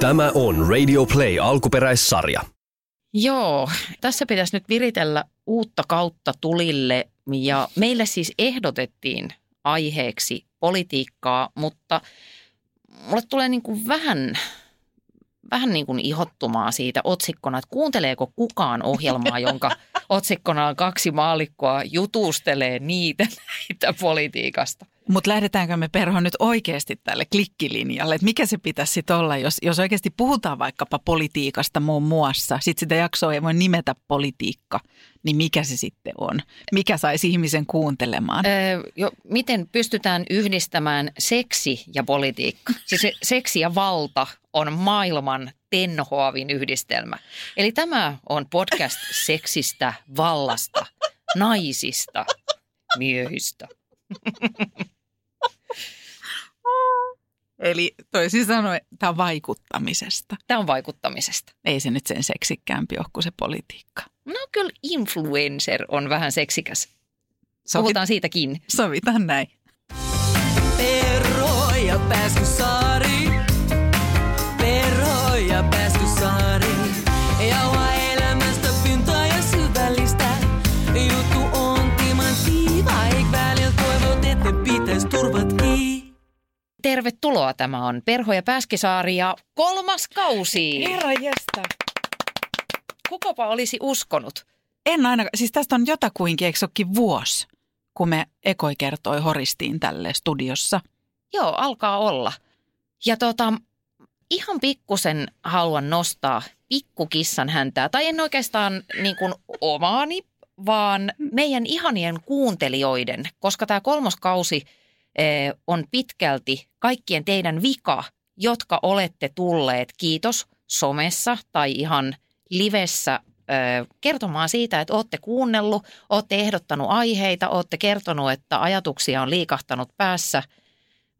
Tämä on Radio Play alkuperäissarja. Joo, tässä pitäisi nyt viritellä uutta kautta tulille ja meille siis ehdotettiin aiheeksi politiikkaa, mutta mulle tulee niin kuin vähän, vähän niin kuin ihottumaa siitä otsikkona, että kuunteleeko kukaan ohjelmaa, jonka otsikkona on kaksi maalikkoa jutustelee niitä näitä politiikasta. Mutta lähdetäänkö me Perho nyt oikeasti tälle klikkilinjalle, että mikä se pitäisi sitten olla, jos, jos oikeasti puhutaan vaikkapa politiikasta muun muassa, sitten sitä jaksoa ei voi nimetä politiikka, niin mikä se sitten on? Mikä saisi ihmisen kuuntelemaan? Öö, jo, miten pystytään yhdistämään seksi ja politiikka? Siis se, seksi ja valta on maailman tenhoavin yhdistelmä. Eli tämä on podcast seksistä, vallasta, naisista, miehistä. Eli toisin sanoen, tämä on vaikuttamisesta. Tämä on vaikuttamisesta. Ei se nyt sen seksikkäämpi ole kuin se politiikka. No kyllä influencer on vähän seksikäs. Puhutaan siitäkin. Sovitaan näin. Perro ja. Perro Tervetuloa. Tämä on Perho ja Pääskisaari ja kolmas kausi. Herra. Kukapa olisi uskonut? En ainakaan, siis tästä on jotakuinkin, eikö olekin vuosi, kun me ekoi kertoi horistiin tälle studiossa. Joo, alkaa olla. Ja tota, ihan pikkusen haluan nostaa pikkukissan häntää, tai en oikeastaan niin kuin omaani, vaan meidän ihanien kuuntelijoiden, koska tämä kolmoskausi eh, on pitkälti kaikkien teidän vika, jotka olette tulleet, kiitos, somessa tai ihan livessä kertomaan siitä, että olette kuunnellut, olette ehdottanut aiheita, olette kertonut, että ajatuksia on liikahtanut päässä.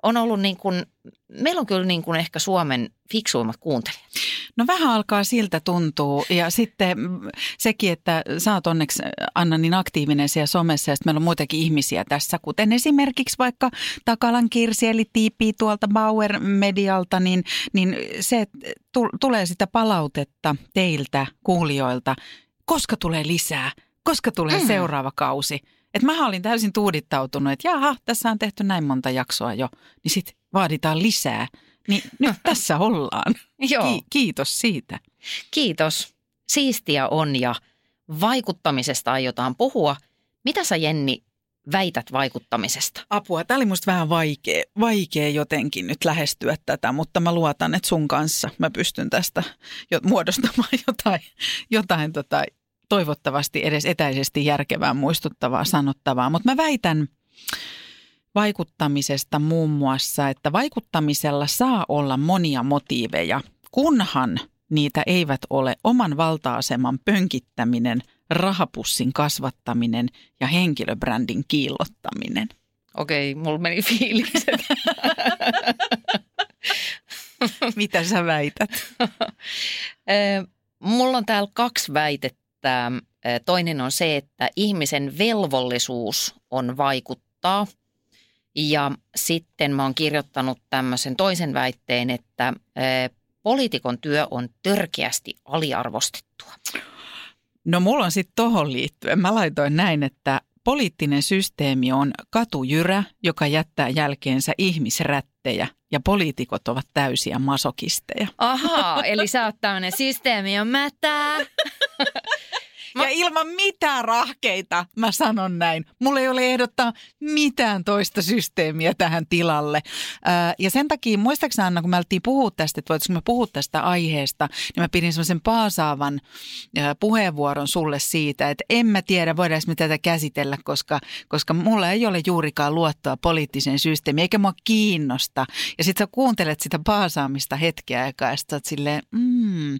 On ollut niin kuin, meillä on kyllä niin kuin ehkä Suomen fiksuimmat kuuntelijat. No vähän alkaa siltä tuntuu ja sitten sekin, että sä oot onneksi Anna niin aktiivinen siellä somessa ja sitten meillä on muitakin ihmisiä tässä, kuten esimerkiksi vaikka Takalan Kirsi eli Tiipi tuolta Bauer Medialta, niin, niin se tu- tulee sitä palautetta teiltä kuulijoilta, koska tulee lisää, koska tulee mm. seuraava kausi. Että mä olin täysin tuudittautunut, että jaha, tässä on tehty näin monta jaksoa jo, niin sitten vaaditaan lisää. Niin nyt tässä ollaan. Joo. Ki- kiitos siitä. Kiitos. Siistiä on ja vaikuttamisesta aiotaan puhua. Mitä sä Jenni väität vaikuttamisesta? Apua, tämä oli musta vähän vaikea, vaikea jotenkin nyt lähestyä tätä, mutta mä luotan, että sun kanssa mä pystyn tästä jo muodostamaan jotain, jotain tota, toivottavasti edes etäisesti järkevää, muistuttavaa, sanottavaa. Mutta mä väitän vaikuttamisesta muun muassa, että vaikuttamisella saa olla monia motiiveja, kunhan niitä eivät ole oman valta-aseman pönkittäminen, rahapussin kasvattaminen ja henkilöbrändin kiillottaminen. Okei, mulla meni fiilikset. Mitä sä väität? Mulla on täällä kaksi väitettä. Ö, Toinen on se, että ihmisen velvollisuus on vaikuttaa. Ja sitten mä oon kirjoittanut tämmöisen toisen väitteen, että poliitikon työ on törkeästi aliarvostettua. No mulla on sitten tohon liittyen. Mä laitoin näin, että poliittinen systeemi on katujyrä, joka jättää jälkeensä ihmisrättejä ja poliitikot ovat täysiä masokisteja. Ahaa, eli sä oot tämmöinen systeemi on mätää. Ja ilman mitään rahkeita, mä sanon näin. Mulla ei ole ehdottaa mitään toista systeemiä tähän tilalle. Ää, ja sen takia, muistaakseni Anna, kun me alettiin puhua tästä, että voitaisiinko me puhua tästä aiheesta, niin mä pidin semmoisen paasaavan ää, puheenvuoron sulle siitä, että en mä tiedä, voidaanko me tätä käsitellä, koska, koska mulla ei ole juurikaan luottoa poliittiseen systeemiin, eikä mua kiinnosta. Ja sit sä kuuntelet sitä paasaamista hetkeä aikaa, ja sit sä oot silleen, mm,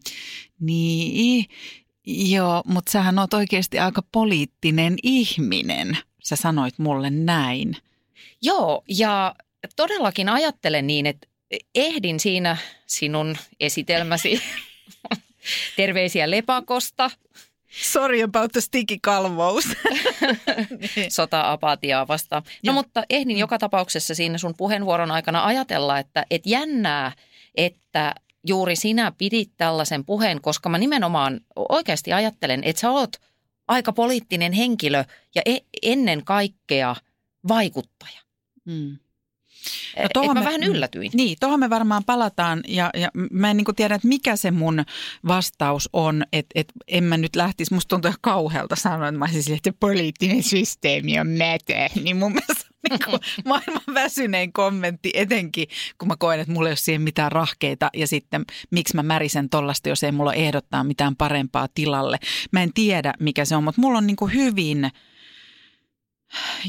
niin, Joo, mutta sähän oot oikeasti aika poliittinen ihminen. Sä sanoit mulle näin. Joo, ja todellakin ajattelen niin, että ehdin siinä sinun esitelmäsi terveisiä lepakosta, Sorry about the sticky kalvous. sota-apatiaa vastaan. No Joo. mutta ehdin joka tapauksessa siinä sun puheenvuoron aikana ajatella, että et jännää, että juuri sinä pidit tällaisen puheen, koska mä nimenomaan oikeasti ajattelen, että sä oot aika poliittinen henkilö ja e- ennen kaikkea vaikuttaja. Mm. No, tohon mä vähän yllätyin. Niin, tuohon me varmaan palataan ja, ja mä en niin tiedä, että mikä se mun vastaus on, että, että en mä nyt lähtisi, musta tuntuu ihan kauhealta sanoa, että mä olisin että poliittinen systeemi on mätä, niin mun mielestä niin kuin maailman väsynein kommentti, etenkin kun mä koen, että mulla ei ole siihen mitään rahkeita ja sitten miksi mä märisen tollasta, jos ei mulla ehdottaa mitään parempaa tilalle. Mä en tiedä, mikä se on, mutta mulla on niin kuin hyvin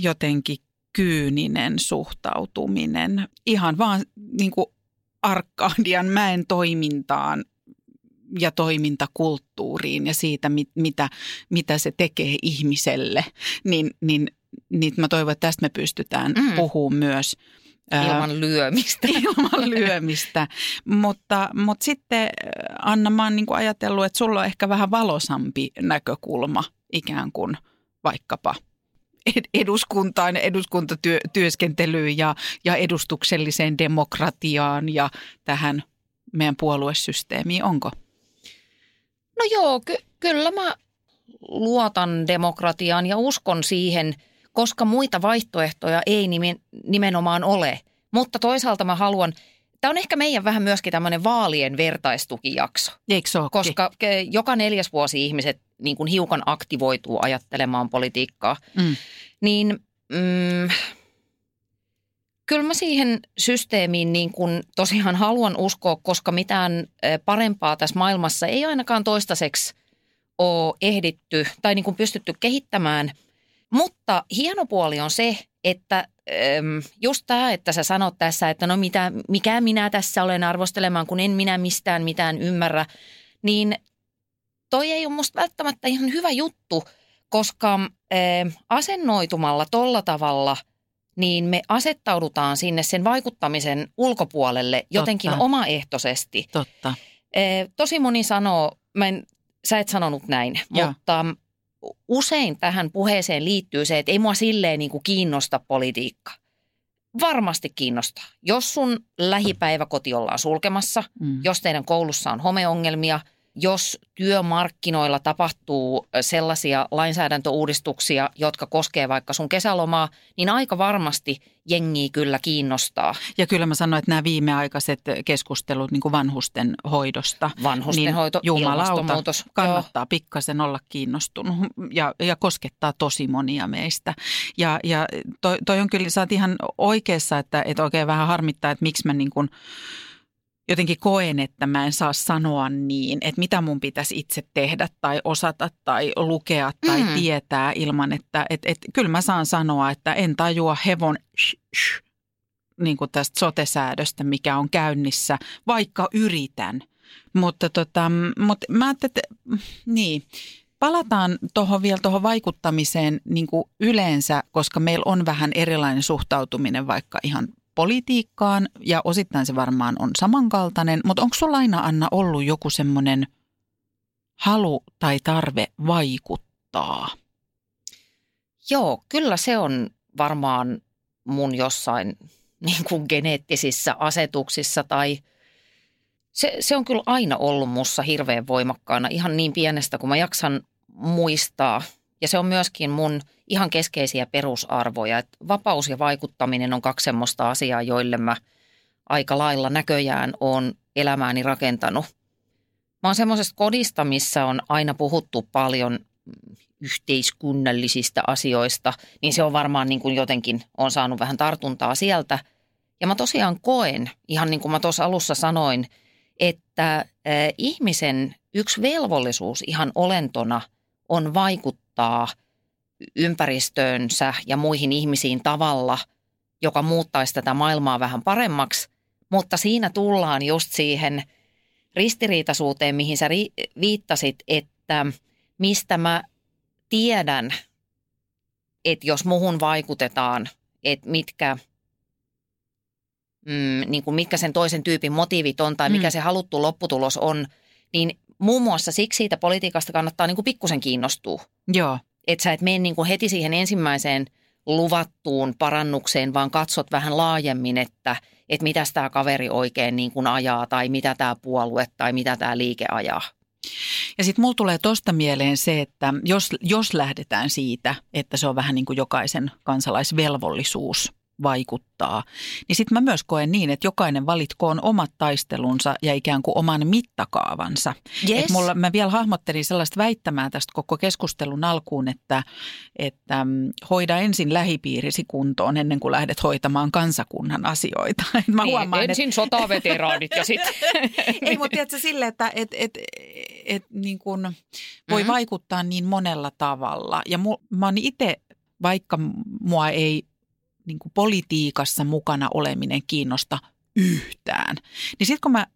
jotenkin kyyninen suhtautuminen ihan vaan niin kuin Arkadian mäen toimintaan ja toimintakulttuuriin ja siitä, mit, mitä, mitä se tekee ihmiselle, niin, niin, niin mä toivon, että tästä me pystytään mm. puhumaan myös. Ilman lyömistä. Ilman lyömistä. mutta, mutta sitten Anna, mä oon niin ajatellut, että sulla on ehkä vähän valosampi näkökulma ikään kuin vaikkapa – eduskuntaan, eduskuntatyöskentelyyn ja, ja edustukselliseen demokratiaan ja tähän meidän puoluesysteemiin, onko? No joo, ky- kyllä mä luotan demokratiaan ja uskon siihen, koska muita vaihtoehtoja ei nimen, nimenomaan ole. Mutta toisaalta mä haluan, tämä on ehkä meidän vähän myöskin tämmöinen vaalien vertaistukijakso. Eikö se Koska joka neljäs vuosi ihmiset niin kuin hiukan aktivoituu ajattelemaan politiikkaa. Mm. Niin mm, kyllä mä siihen systeemiin niin kuin tosiaan haluan uskoa, koska mitään parempaa tässä maailmassa ei ainakaan toistaiseksi ole ehditty tai niin kuin pystytty kehittämään. Mutta hieno puoli on se, että just tämä, että sä sanot tässä, että no mitä, mikä minä tässä olen arvostelemaan, kun en minä mistään mitään ymmärrä, niin toi ei ole musta välttämättä ihan hyvä juttu, koska asennoitumalla tolla tavalla – niin me asettaudutaan sinne sen vaikuttamisen ulkopuolelle jotenkin Totta. omaehtoisesti. Totta. tosi moni sanoo, mä en, sä et sanonut näin, ja. mutta usein tähän puheeseen liittyy se, että ei mua silleen niin kuin kiinnosta politiikka. Varmasti kiinnostaa. Jos sun lähipäiväkoti ollaan sulkemassa, mm. jos teidän koulussa on homeongelmia – jos työmarkkinoilla tapahtuu sellaisia lainsäädäntöuudistuksia, jotka koskee vaikka sun kesälomaa, niin aika varmasti jengi kyllä kiinnostaa. Ja kyllä mä sanoin, että nämä viimeaikaiset keskustelut niin kuin vanhusten hoidosta. Vanhusten niin hoito, ilmastonmuutos. Kannattaa joo. pikkasen olla kiinnostunut ja, ja koskettaa tosi monia meistä. Ja, ja toi, toi on kyllä, sä oot ihan oikeassa, että, että oikein vähän harmittaa, että miksi mä niin kuin – jotenkin koen, että mä en saa sanoa niin, että mitä mun pitäisi itse tehdä tai osata tai lukea tai mm. tietää ilman, että et, et, kyllä mä saan sanoa, että en tajua hevon sh, sh, niin kuin tästä sotesäädöstä, mikä on käynnissä, vaikka yritän. Mutta, tota, mutta mä ajattelin, että niin, palataan tuohon vielä tuohon vaikuttamiseen niin kuin yleensä, koska meillä on vähän erilainen suhtautuminen vaikka ihan politiikkaan ja osittain se varmaan on samankaltainen, mutta onko sulla aina Anna ollut joku semmoinen halu tai tarve vaikuttaa? Joo, kyllä se on varmaan mun jossain niin kuin geneettisissä asetuksissa tai se, se on kyllä aina ollut mussa hirveän voimakkaana ihan niin pienestä kuin mä jaksan muistaa. Ja se on myöskin mun – ihan keskeisiä perusarvoja. Että vapaus ja vaikuttaminen on kaksi semmoista asiaa, joille mä aika lailla näköjään on elämääni rakentanut. Mä oon semmoisesta kodista, missä on aina puhuttu paljon yhteiskunnallisista asioista, niin se on varmaan niin kuin jotenkin on saanut vähän tartuntaa sieltä. Ja mä tosiaan koen, ihan niin kuin mä tuossa alussa sanoin, että ihmisen yksi velvollisuus ihan olentona on vaikuttaa – ympäristöönsä ja muihin ihmisiin tavalla, joka muuttaisi tätä maailmaa vähän paremmaksi. Mutta siinä tullaan just siihen ristiriitaisuuteen, mihin sä ri- viittasit, että mistä mä tiedän, että jos muhun vaikutetaan, että mitkä, mm, niin kuin mitkä sen toisen tyypin motiivit on tai mikä mm. se haluttu lopputulos on, niin muun muassa siksi siitä politiikasta kannattaa niin kuin pikkusen kiinnostua. Joo että sä et mene niin kuin heti siihen ensimmäiseen luvattuun parannukseen, vaan katsot vähän laajemmin, että, että mitä tämä kaveri oikein niin kuin ajaa tai mitä tämä puolue tai mitä tämä liike ajaa. Ja sitten mulla tulee tosta mieleen se, että jos, jos lähdetään siitä, että se on vähän niin kuin jokaisen kansalaisvelvollisuus vaikuttaa, niin sitten mä myös koen niin, että jokainen valitkoon omat taistelunsa ja ikään kuin oman mittakaavansa. Yes. Et mulla, mä vielä hahmottelin sellaista väittämää tästä koko keskustelun alkuun, että, että mm, hoida ensin lähipiirisi kuntoon ennen kuin lähdet hoitamaan kansakunnan asioita. Et mä huomaan, Niin, ensin sotaveteraanit ja sitten... ei, mutta tiedätkö sille, että et, et, et, niin kun voi Mhm. mm-hmm. vaikuttaa niin monella tavalla. Ja mu, mä oon itse, vaikka mua ei niin kuin politiikassa mukana oleminen kiinnosta yhtään, niin sitten kun mä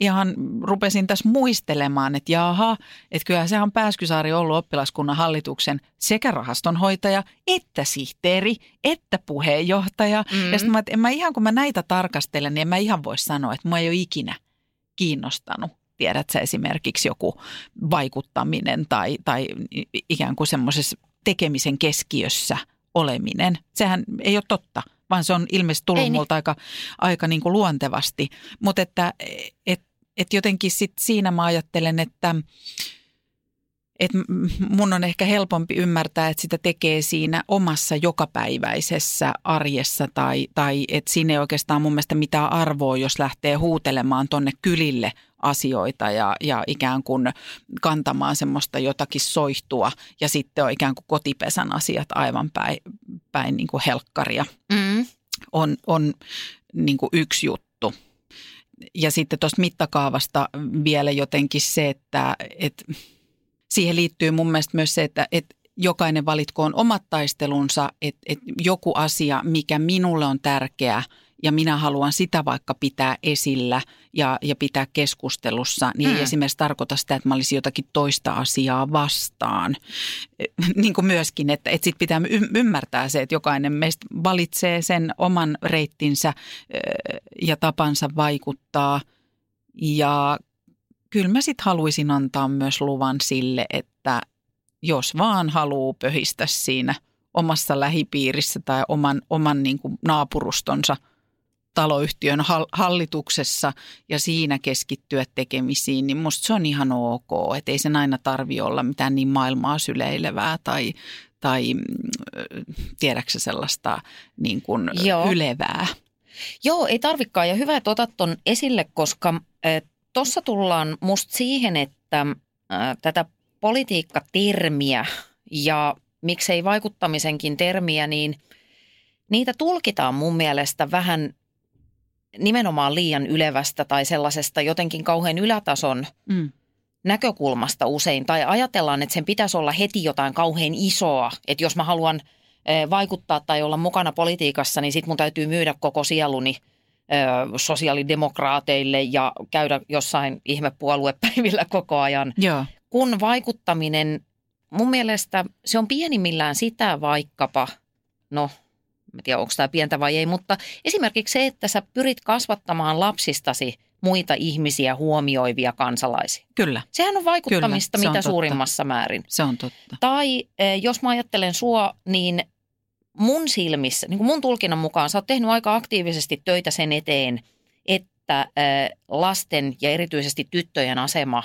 ihan rupesin tässä muistelemaan, että jaha, että kyllä se on Pääskysaari ollut oppilaskunnan hallituksen sekä rahastonhoitaja, että sihteeri, että puheenjohtaja. Mm. Mm. Ja sitten mä, en mä ihan kun mä näitä tarkastelen, niin en mä ihan voi sanoa, että mua ei ole ikinä kiinnostanut. Tiedät sä esimerkiksi joku vaikuttaminen tai, tai ikään kuin semmoisessa tekemisen keskiössä oleminen. Sehän ei ole totta, vaan se on ilmeisesti tullut Ei niin. multa aika, aika niin kuin luontevasti. Mutta että et, et jotenkin sit siinä mä ajattelen, että et mun on ehkä helpompi ymmärtää, että sitä tekee siinä omassa jokapäiväisessä arjessa tai, tai että siinä ei oikeastaan mun mielestä mitään arvoa, jos lähtee huutelemaan tonne kylille asioita ja, ja ikään kuin kantamaan semmoista jotakin soihtua ja sitten on ikään kuin kotipesän asiat aivan päin, päin niin kuin helkkaria Mm. on, on niin kuin yksi juttu. Ja sitten tuosta mittakaavasta vielä jotenkin se, että, että siihen liittyy mun mielestä myös se, että, että jokainen valitkoon omat taistelunsa, että, että joku asia, mikä minulle on tärkeä ja minä haluan sitä vaikka pitää esillä ja, ja pitää keskustelussa, niin Mm. ei esimerkiksi tarkoita sitä, että mä olisin jotakin toista asiaa vastaan. niin kuin myöskin, että, että sit pitää ymmärtää se, että jokainen meistä valitsee sen oman reittinsä ja tapansa vaikuttaa. Ja kyllä mä sitten haluaisin antaa myös luvan sille, että jos vaan haluaa pöhistä siinä omassa lähipiirissä tai oman, oman niin kuin naapurustonsa taloyhtiön hal- hallituksessa ja siinä keskittyä tekemisiin, niin musta se on ihan ok. Että ei sen aina tarvi olla mitään niin maailmaa syleilevää tai, tai mm, tiedäksä sellaista niin kuin Joo. ylevää. Joo, ei tarvikaan. Ja hyvä, että otat ton esille, koska tuossa tullaan musta siihen, että äh, tätä politiikkatermiä ja miksei vaikuttamisenkin termiä, niin niitä tulkitaan mun mielestä vähän nimenomaan liian ylevästä tai sellaisesta jotenkin kauhean ylätason Mm. näkökulmasta usein. Tai ajatellaan, että sen pitäisi olla heti jotain kauhean isoa. Että jos mä haluan vaikuttaa tai olla mukana politiikassa, niin sit mun täytyy myydä koko sieluni sosiaalidemokraateille ja käydä jossain ihmepuoluepäivillä koko ajan. Joo. Kun vaikuttaminen, mun mielestä se on pienimmillään sitä vaikkapa, no en tiedä onko tämä pientä vai ei, mutta esimerkiksi se, että sä pyrit kasvattamaan lapsistasi muita ihmisiä huomioivia kansalaisia. Kyllä, Sehän on vaikuttamista Kyllä, se on mitä totta. suurimmassa määrin. se on totta. Tai eh, jos mä ajattelen sua, niin mun silmissä, niin kuin mun tulkinnan mukaan, sä oot tehnyt aika aktiivisesti töitä sen eteen, että eh, lasten ja erityisesti tyttöjen asema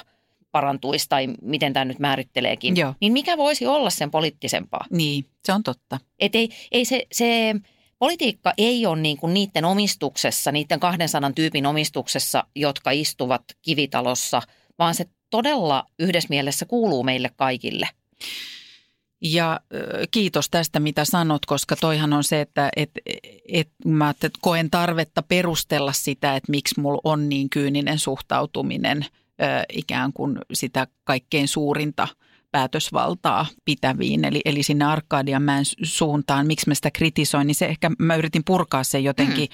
parantuisi, tai miten tämä nyt määritteleekin. Joo. Niin mikä voisi olla sen poliittisempaa? Niin, se on totta. Et ei, ei se, se politiikka ei ole niin kuin niiden omistuksessa, niiden 200 tyypin omistuksessa, jotka istuvat kivitalossa, vaan se todella yhdessä mielessä kuuluu meille kaikille. Ja kiitos tästä, mitä sanot, koska toihan on se, että et, et, mä että koen tarvetta perustella sitä, että miksi mulla on niin kyyninen suhtautuminen ikään kuin sitä kaikkein suurinta päätösvaltaa pitäviin, eli, eli sinne Arkadianmäen suuntaan, miksi mä sitä kritisoin, niin se ehkä mä yritin purkaa sen jotenkin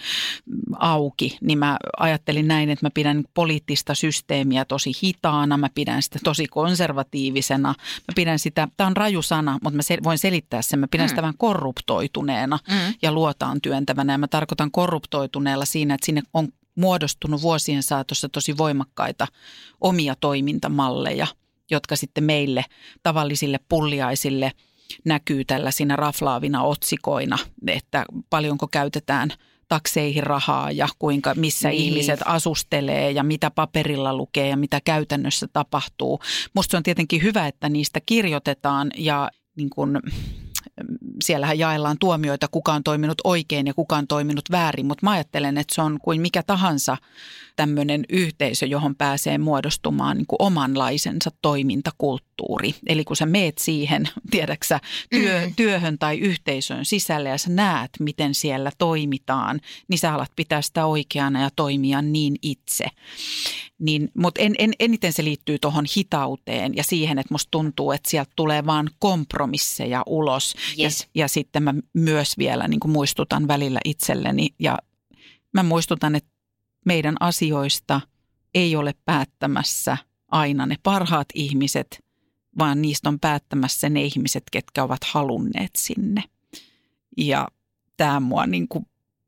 mm. auki, niin mä ajattelin näin, että mä pidän poliittista systeemiä tosi hitaana, mä pidän sitä tosi konservatiivisena, mä pidän sitä, tämä on raju sana, mutta mä se, voin selittää sen, mä pidän Mm. sitä vähän korruptoituneena Mm. ja luotaan työntävänä ja mä tarkoitan korruptoituneella siinä, että sinne on muodostunut vuosien saatossa tosi voimakkaita omia toimintamalleja, jotka sitten meille tavallisille pulliaisille näkyy tällaisina raflaavina otsikoina, että paljonko käytetään takseihin rahaa ja kuinka, missä Niin. ihmiset asustelee ja mitä paperilla lukee ja mitä käytännössä tapahtuu. Musta se on tietenkin hyvä, että niistä kirjoitetaan ja niin kun, siellähän jaellaan tuomioita, kuka on toiminut oikein ja kuka on toiminut väärin, mutta mä ajattelen, että se on kuin mikä tahansa tämmöinen yhteisö, johon pääsee muodostumaan niin kuin omanlaisensa toimintakulttuuri. Eli kun sä meet siihen, tiedäksä, työ, Mm. työhön tai yhteisöön sisälle ja sä näet, miten siellä toimitaan, niin sä alat pitää sitä oikeana ja toimia niin itse. Niin, mutta en, en, eniten se liittyy tuohon hitauteen ja siihen, että musta tuntuu, että sieltä tulee vaan kompromisseja ulos. Yes. Ja, ja sitten mä myös vielä niin muistutan välillä itselleni ja mä muistutan, että meidän asioista ei ole päättämässä aina ne parhaat ihmiset, vaan niistä on päättämässä ne ihmiset, ketkä ovat halunneet sinne. Ja tämä mua niin kuin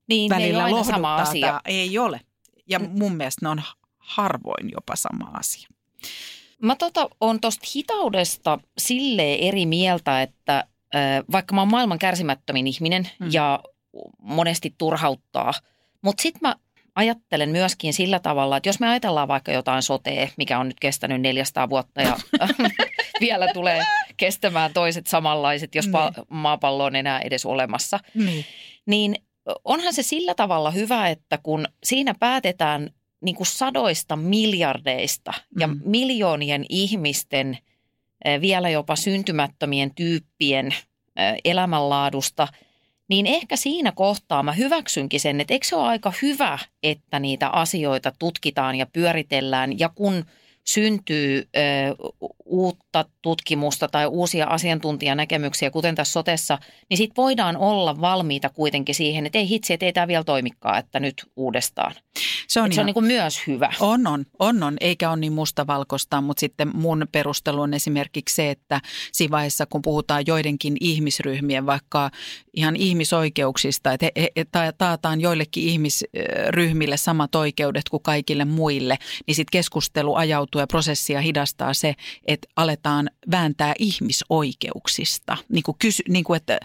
Niin, ei välillä aina lohduttaa. sama asia. Tää. Ei ole. Ja mun mielestä ne on harvoin jopa sama asia. Mä tota, on tuosta hitaudesta silleen eri mieltä, että vaikka mä oon maailman kärsimättömin ihminen Mm. mm. ja monesti turhauttaa, mutta sitten mä ajattelen myöskin sillä tavalla, että jos me ajatellaan vaikka jotain sotea, mikä on nyt kestänyt 400 vuotta ja vielä tulee kestämään toiset samanlaiset, jos pa- maapallo on enää edes olemassa, Niin. niin onhan se sillä tavalla hyvä, että kun siinä päätetään niin kuin sadoista miljardeista ja Mm. miljoonien ihmisten, eh, vielä jopa syntymättömien tyyppien eh, elämänlaadusta, niin ehkä siinä kohtaa mä hyväksynkin sen, että eikö se ole aika hyvä, että niitä asioita tutkitaan ja pyöritellään. Ja kun syntyy ö, uutta tutkimusta tai uusia asiantuntijanäkemyksiä, kuten tässä sotessa, niin sitten voidaan olla valmiita kuitenkin siihen, että ei hitsi, että ei tämä vielä toimikaan, että nyt uudestaan. Se on, Et se on niin kuin myös hyvä. On, on, on, on, eikä ole niin mustavalkoista, mutta sitten mun perustelu on esimerkiksi se, että siinä vaiheessa, kun puhutaan joidenkin ihmisryhmien, vaikka ihan ihmisoikeuksista, että he, he, ta- taataan joillekin ihmisryhmille samat oikeudet kuin kaikille muille, niin sitten keskustelu ajautuu ja prosessia hidastaa se, että aletaan vääntää ihmisoikeuksista. Niin kuin kysy, niin kuin että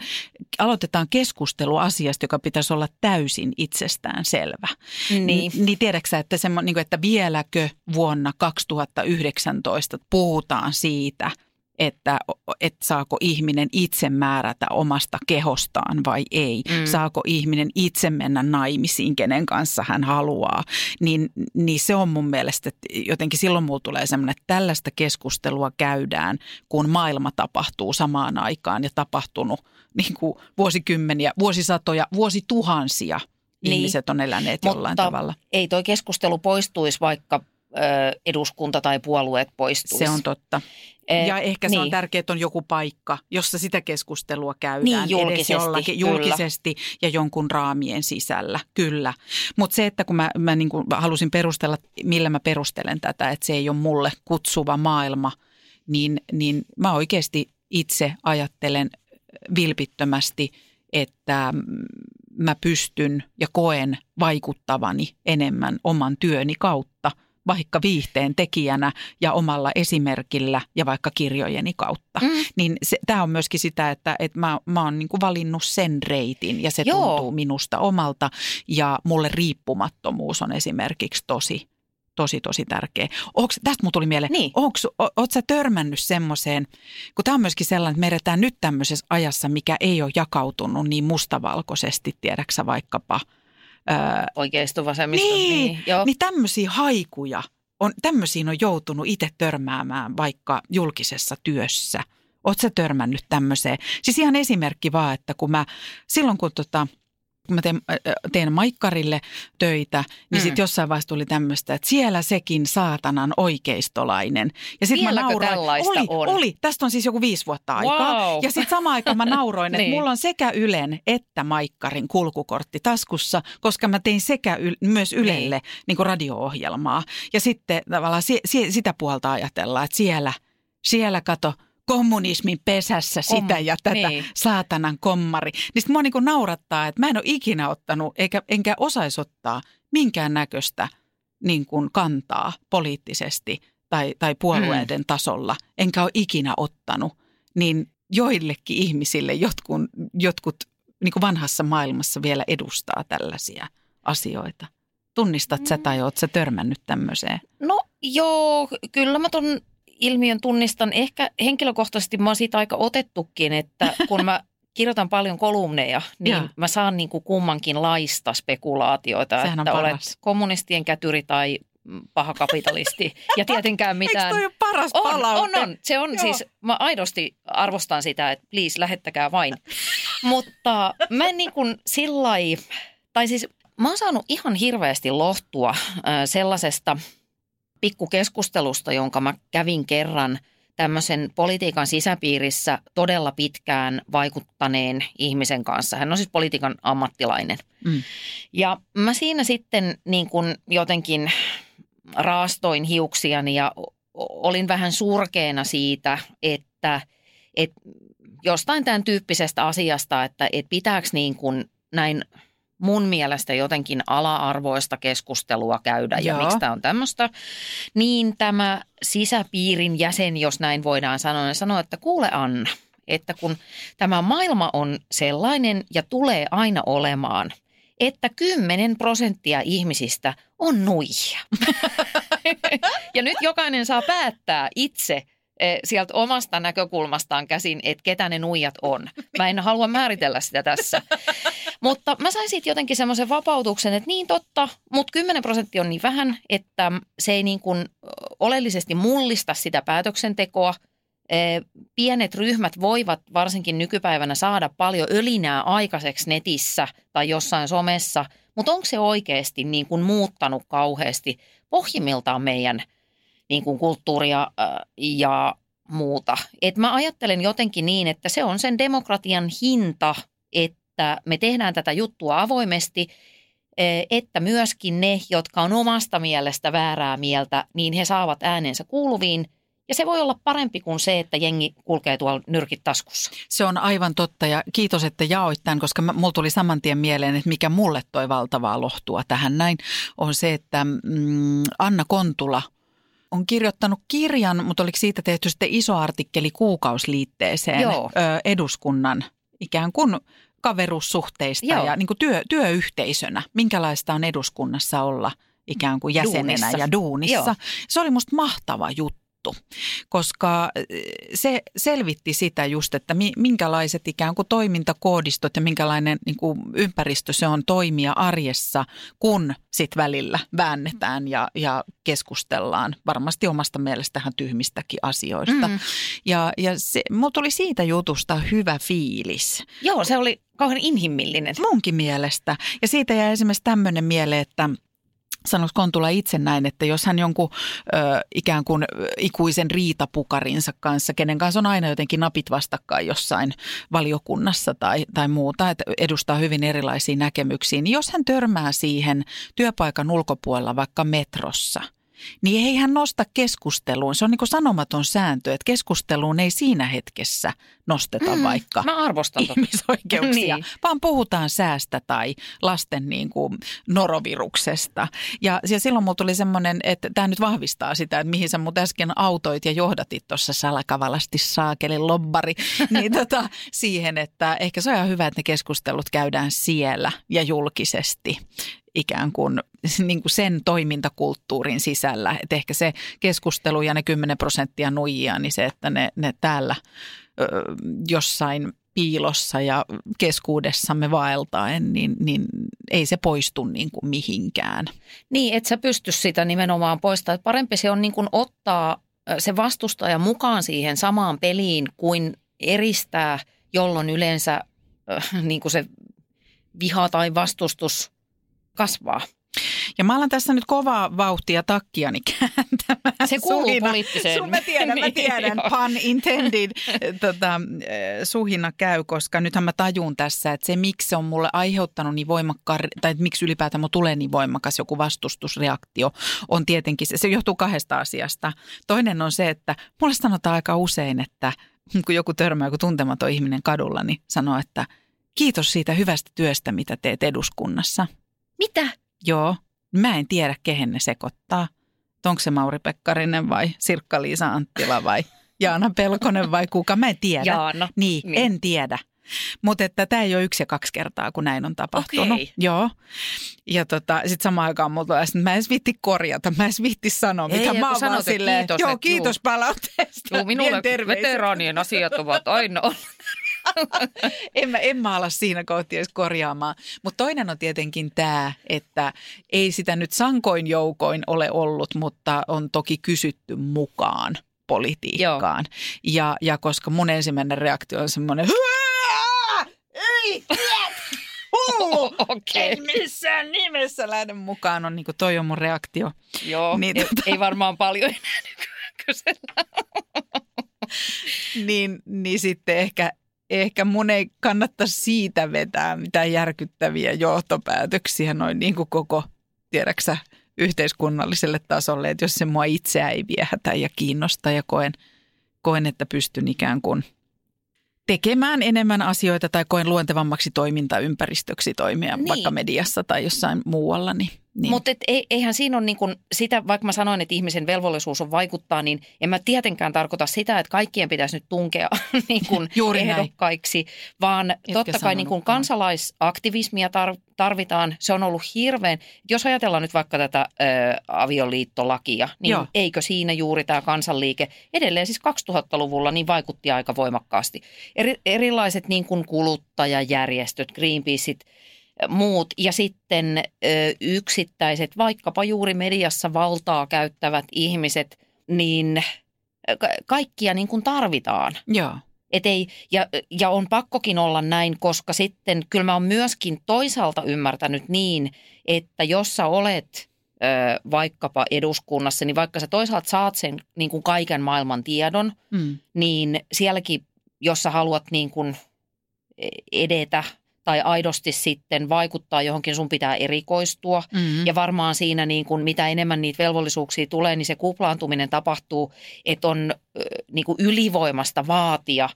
aloitetaan keskustelu asiasta, joka pitäisi olla täysin itsestään selvä. Niin. Niin tiedätkö sä, että, semmo, niin kuin, että vieläkö vuonna 2019 puhutaan siitä, että, että saako ihminen itse määrätä omasta kehostaan vai ei. Mm. Saako ihminen itse mennä naimisiin, kenen kanssa hän haluaa. Niin, niin se on mun mielestä, että jotenkin silloin mulla tulee semmoinen, että tällaista keskustelua käydään, kun maailma tapahtuu samaan aikaan ja tapahtunut niin kuin vuosikymmeniä, vuosisatoja, vuosituhansia. Niin. Ihmiset on eläneet jollain Mutta tavalla. Ei toi keskustelu poistuisi, vaikka eduskunta tai puolueet poistuisi. Se on totta. Eh, Ja ehkä se niin. on tärkeää, että on joku paikka, jossa sitä keskustelua käydään Niin, edes julkisesti, jollakin, kyllä. julkisesti ja jonkun raamien sisällä, kyllä. Mutta se, että kun mä, mä niin kuin halusin perustella, millä mä perustelen tätä, että se ei ole mulle kutsuva maailma, niin, niin mä oikeasti itse ajattelen vilpittömästi, että mm, mä pystyn ja koen vaikuttavani enemmän oman työni kautta, vaikka viihteen tekijänä ja omalla esimerkillä ja vaikka kirjojeni kautta. Mm. Niin tämä on myöskin sitä, että, että mä, mä oon niinku valinnut sen reitin ja se Joo. Tuntuu minusta omalta ja mulle riippumattomuus on esimerkiksi tosi tosi, tosi tärkeä. Onks, tästä mulla tuli mieleen, Niin. onks, o, oot sä törmännyt semmoiseen, kun tämä on myöskin sellainen, että me eletään nyt tämmöisessä ajassa, mikä ei ole jakautunut niin mustavalkoisesti, tiedäksä vaikkapa. Öö, Oikeisto, vasemmisto. niin, niin, joo. niin tämmöisiä haikuja, on, tämmöisiin on joutunut itse törmäämään vaikka julkisessa työssä. Oot sä törmännyt tämmöiseen? Siis ihan esimerkki vaan, että kun mä, silloin kun tota, kun mä teen, äh, teen Maikkarille töitä, niin Mm. sitten jossain vaiheessa tuli tämmöistä, että siellä sekin saatanan oikeistolainen. Ja sitten mä nauroin. tällaista oli, on? oli, tästä on siis joku viisi vuotta aikaa. Wow. Ja sitten samaan aikaan mä nauroin, että Niin. mulla on sekä Ylen että Maikkarin kulkukortti taskussa, koska mä tein sekä yl, myös Ylelle niin. Niin radio-ohjelmaa. Ja sitten tavallaan si, si, sitä puolta ajatellaan, että siellä, siellä kato, kommunismin pesässä Kom- sitä ja tätä niin. saatanan kommari. Niin sit mua niin kuin naurattaa, että mä en ole ikinä ottanut, eikä, enkä osaisi ottaa minkään näköistä niin kuin kantaa poliittisesti tai, tai puolueiden mm. tasolla. Enkä ole ikinä ottanut. Niin joillekin ihmisille jotkut, jotkut niin kuin vanhassa maailmassa vielä edustaa tällaisia asioita? Tunnistat sä tai oot sä törmännyt tämmöiseen? No joo, kyllä mä ton ilmiön tunnistan. Ehkä henkilökohtaisesti mä oon siitä aika otettukin, että kun mä kirjoitan paljon kolumneja, niin Joo. mä saan niin kuin kummankin laista spekulaatioita, Sehän että olet kommunistien kätyri tai paha kapitalisti. Ja tietenkään mitään... Eikö toi ole paras on, palaute? on, on. Se on Joo. siis, mä aidosti arvostan sitä, että please lähettäkää vain. Mutta mä en niin kuin sillai, tai siis mä oon saanut ihan hirveästi lohtua äh, sellaisesta pikkukeskustelusta, jonka mä kävin kerran tämmöisen politiikan sisäpiirissä todella pitkään vaikuttaneen ihmisen kanssa. Hän on siis politiikan ammattilainen. Mm. Ja mä siinä sitten niin kuin jotenkin raastoin hiuksiani ja olin vähän surkeena siitä, että, että jostain tämän tyyppisestä asiasta, että, että pitääkö niin kuin näin mun mielestä jotenkin ala-arvoista keskustelua käydä ja Joo. miksi tämä on tämmöistä, niin tämä sisäpiirin jäsen, jos näin voidaan sanoa, niin sanoo, että kuule Anna, että kun tämä maailma on sellainen ja tulee aina olemaan, että 10 prosenttia ihmisistä on nuijia. ja nyt jokainen saa päättää itse eh, sieltä omasta näkökulmastaan käsin, että ketä ne nuijat on. Mä en halua määritellä sitä tässä. Mutta mä sain siitä jotenkin semmoisen vapautuksen, että niin totta, mutta 10 prosenttia on niin vähän, että se ei niin kuin oleellisesti mullista sitä päätöksentekoa. Pienet ryhmät voivat varsinkin nykypäivänä saada paljon ölinää aikaiseksi netissä tai jossain somessa, mutta onko se oikeasti niin kuin muuttanut kauheasti pohjimmiltaan meidän niin kuin kulttuuria ja muuta. Et mä ajattelen jotenkin niin, että se on sen demokratian hinta, että me tehdään tätä juttua avoimesti, eh, että myöskin ne, jotka on omasta mielestä väärää mieltä, niin he saavat äänensä kuuluviin. Ja se voi olla parempi kuin se, että jengi kulkee tuolla nyrkit taskussa. Se on aivan totta ja kiitos, että jaoit tämän, koska mulla tuli saman tien mieleen, että mikä mulle toi valtavaa lohtua tähän näin, on se, että mm, Anna Kontula on kirjoittanut kirjan, mutta oliko siitä tehty sitten iso artikkeli kuukausliitteeseen Joo. ö, eduskunnan ikään kuin kaveruussuhteista Joo. ja niin kuin työ, työyhteisönä. Minkälaista on eduskunnassa olla ikään kuin jäsenenä Duunissa. ja duunissa. Joo. Se oli musta mahtava juttu koska eh, se selvitti sitä just, että mi- minkälaiset ikään kuin toimintakoodistot ja minkälainen niin kuin ympäristö se on toimia arjessa, kun sit välillä väännetään ja, ja keskustellaan varmasti omasta mielestähän tyhmistäkin asioista. Mm. Ja, ja se, mulla tuli siitä jutusta hyvä fiilis. Joo, se oli kauhean inhimillinen. Munkin mielestä. Ja siitä jäi esimerkiksi tämmöinen mieleen, että sanoisi Kontula itse näin, että jos hän jonkun ö, ikään kuin ikuisen riitapukarinsa kanssa, kenen kanssa on aina jotenkin napit vastakkain jossain valiokunnassa tai, tai muuta, että edustaa hyvin erilaisia näkemyksiä, niin jos hän törmää siihen työpaikan ulkopuolella vaikka metrossa, niin ei hän nosta keskusteluun. Se on niin kuin sanomaton sääntö, että keskusteluun ei siinä hetkessä nosteta Mm, vaikka Mä arvostan ihmisoikeuksia, Niin. vaan puhutaan säästä tai lasten niin kuin noroviruksesta. Ja, ja silloin mulla tuli semmoinen, että tämä nyt vahvistaa sitä, että mihin sä mut äsken autoit ja johdatit tuossa salakavalasti saakeli lobbari, niin tota, siihen, että ehkä se on ihan hyvä, että ne keskustelut käydään siellä ja julkisesti ikään kuin, niin kuin sen toimintakulttuurin sisällä. Että ehkä se keskustelu ja ne 10 prosenttia nuijia, niin se, että ne, ne täällä ö, jossain piilossa ja keskuudessamme vaeltaen, niin, niin ei se poistu niin kuin mihinkään. Niin, et sä pysty sitä nimenomaan poistamaan. Parempi se on niin kuin ottaa se vastustaja mukaan siihen samaan peliin kuin eristää, jolloin yleensä äh, niin kuin se viha tai vastustus kasvaa. Ja mä alan tässä nyt kovaa vauhtia takkiani kääntämään. Se kuuluu Suhina- poliittiseen. Sun, mä tiedän, mä Niin, tiedän. joo. Pun intended tota, eh, suhina käy, koska nythän mä tajun tässä, että se miksi se on mulle aiheuttanut niin voimakkaan, tai että miksi ylipäätään mulle tulee niin voimakas joku vastustusreaktio, on tietenkin, se, se johtuu kahdesta asiasta. Toinen on se, että mulle sanotaan aika usein, että kun joku törmää, joku tuntematon ihminen kadulla, niin sanoo, että kiitos siitä hyvästä työstä, mitä teet eduskunnassa. Mitä? Joo, mä en tiedä, kehen ne sekoittaa. Onko se Mauri Pekkarinen vai Sirkka-Liisa Anttila vai Jaana Pelkonen vai kuka, mä en tiedä. Jaana. Niin, Niin. en tiedä. Mutta että tämä ei ole yksi ja kaksi kertaa, kun näin on tapahtunut. Okei. Joo. Ja tota, sitten samaan aikaan mulla tulee, että mä en edes viitti korjata, mä en edes vitti sanoa, Ei, mitä kun mä oon sanot, vaan silleen, kiitos, joo, kiitos juu. palautteesta. Joo, minulle veteraanien asiat ovat aina olleet. en, mä, en mä ala siinä kohti edes korjaamaan. Mutta toinen on tietenkin tämä, että ei sitä nyt sankoin joukoin ole ollut, mutta on toki kysytty mukaan politiikkaan. Ja, ja koska mun ensimmäinen reaktio on semmoinen, "Hyää! ei, hullu, Okei. en missään nimessä lähde mukaan, on niin kuin toi on mun reaktio. Joo, Niin, ei, tota- ei varmaan paljon enää nykyään kysellä. Niin, niin sitten ehkä, ehkä mun ei kannattaisi siitä vetää mitään järkyttäviä johtopäätöksiä noin niin kuin koko, tiedäksä, yhteiskunnalliselle tasolle, että jos se mua itseä ei viehätä ja kiinnosta ja koen, koen, että pystyn ikään kuin tekemään enemmän asioita tai koen luontevammaksi toimintaympäristöksi toimia Niin. vaikka mediassa tai jossain muualla. Niin, niin. Mutta eihän siinä ole niin kun sitä, vaikka mä sanoin, että ihmisen velvollisuus on vaikuttaa, niin en mä tietenkään tarkoita sitä, että kaikkien pitäisi nyt tunkea niin kun Juuri näin. ehdokkaiksi, vaan totta kai niin joo. kansalaisaktivismia tar- tarvitaan. Se on ollut hirveän, jos ajatellaan nyt vaikka tätä ö, avioliittolakia, niin Joo. eikö siinä juuri tämä kansanliike edelleen siis 2000-luvulla niin vaikutti aika voimakkaasti. Eri, erilaiset niin kuin kuluttajajärjestöt, Greenpeaceit, muut ja sitten ö, yksittäiset, vaikkapa juuri mediassa valtaa käyttävät ihmiset, niin ka- kaikkia niin kuin tarvitaan. Joo. Et ei, ja, ja on pakkokin olla näin, koska sitten kyllä mä oon myöskin toisaalta ymmärtänyt niin, että jos sä olet ö, vaikkapa eduskunnassa, niin vaikka sä toisaalta saat sen niin kuin kaiken maailman tiedon, Mm. niin sielläkin, jos sä haluat niin kuin edetä tai aidosti sitten vaikuttaa johonkin, sun pitää erikoistua. Mm. Ja varmaan siinä niin kuin mitä enemmän niitä velvollisuuksia tulee, niin se kuplaantuminen tapahtuu, että on niin kuin ylivoimasta vaatia,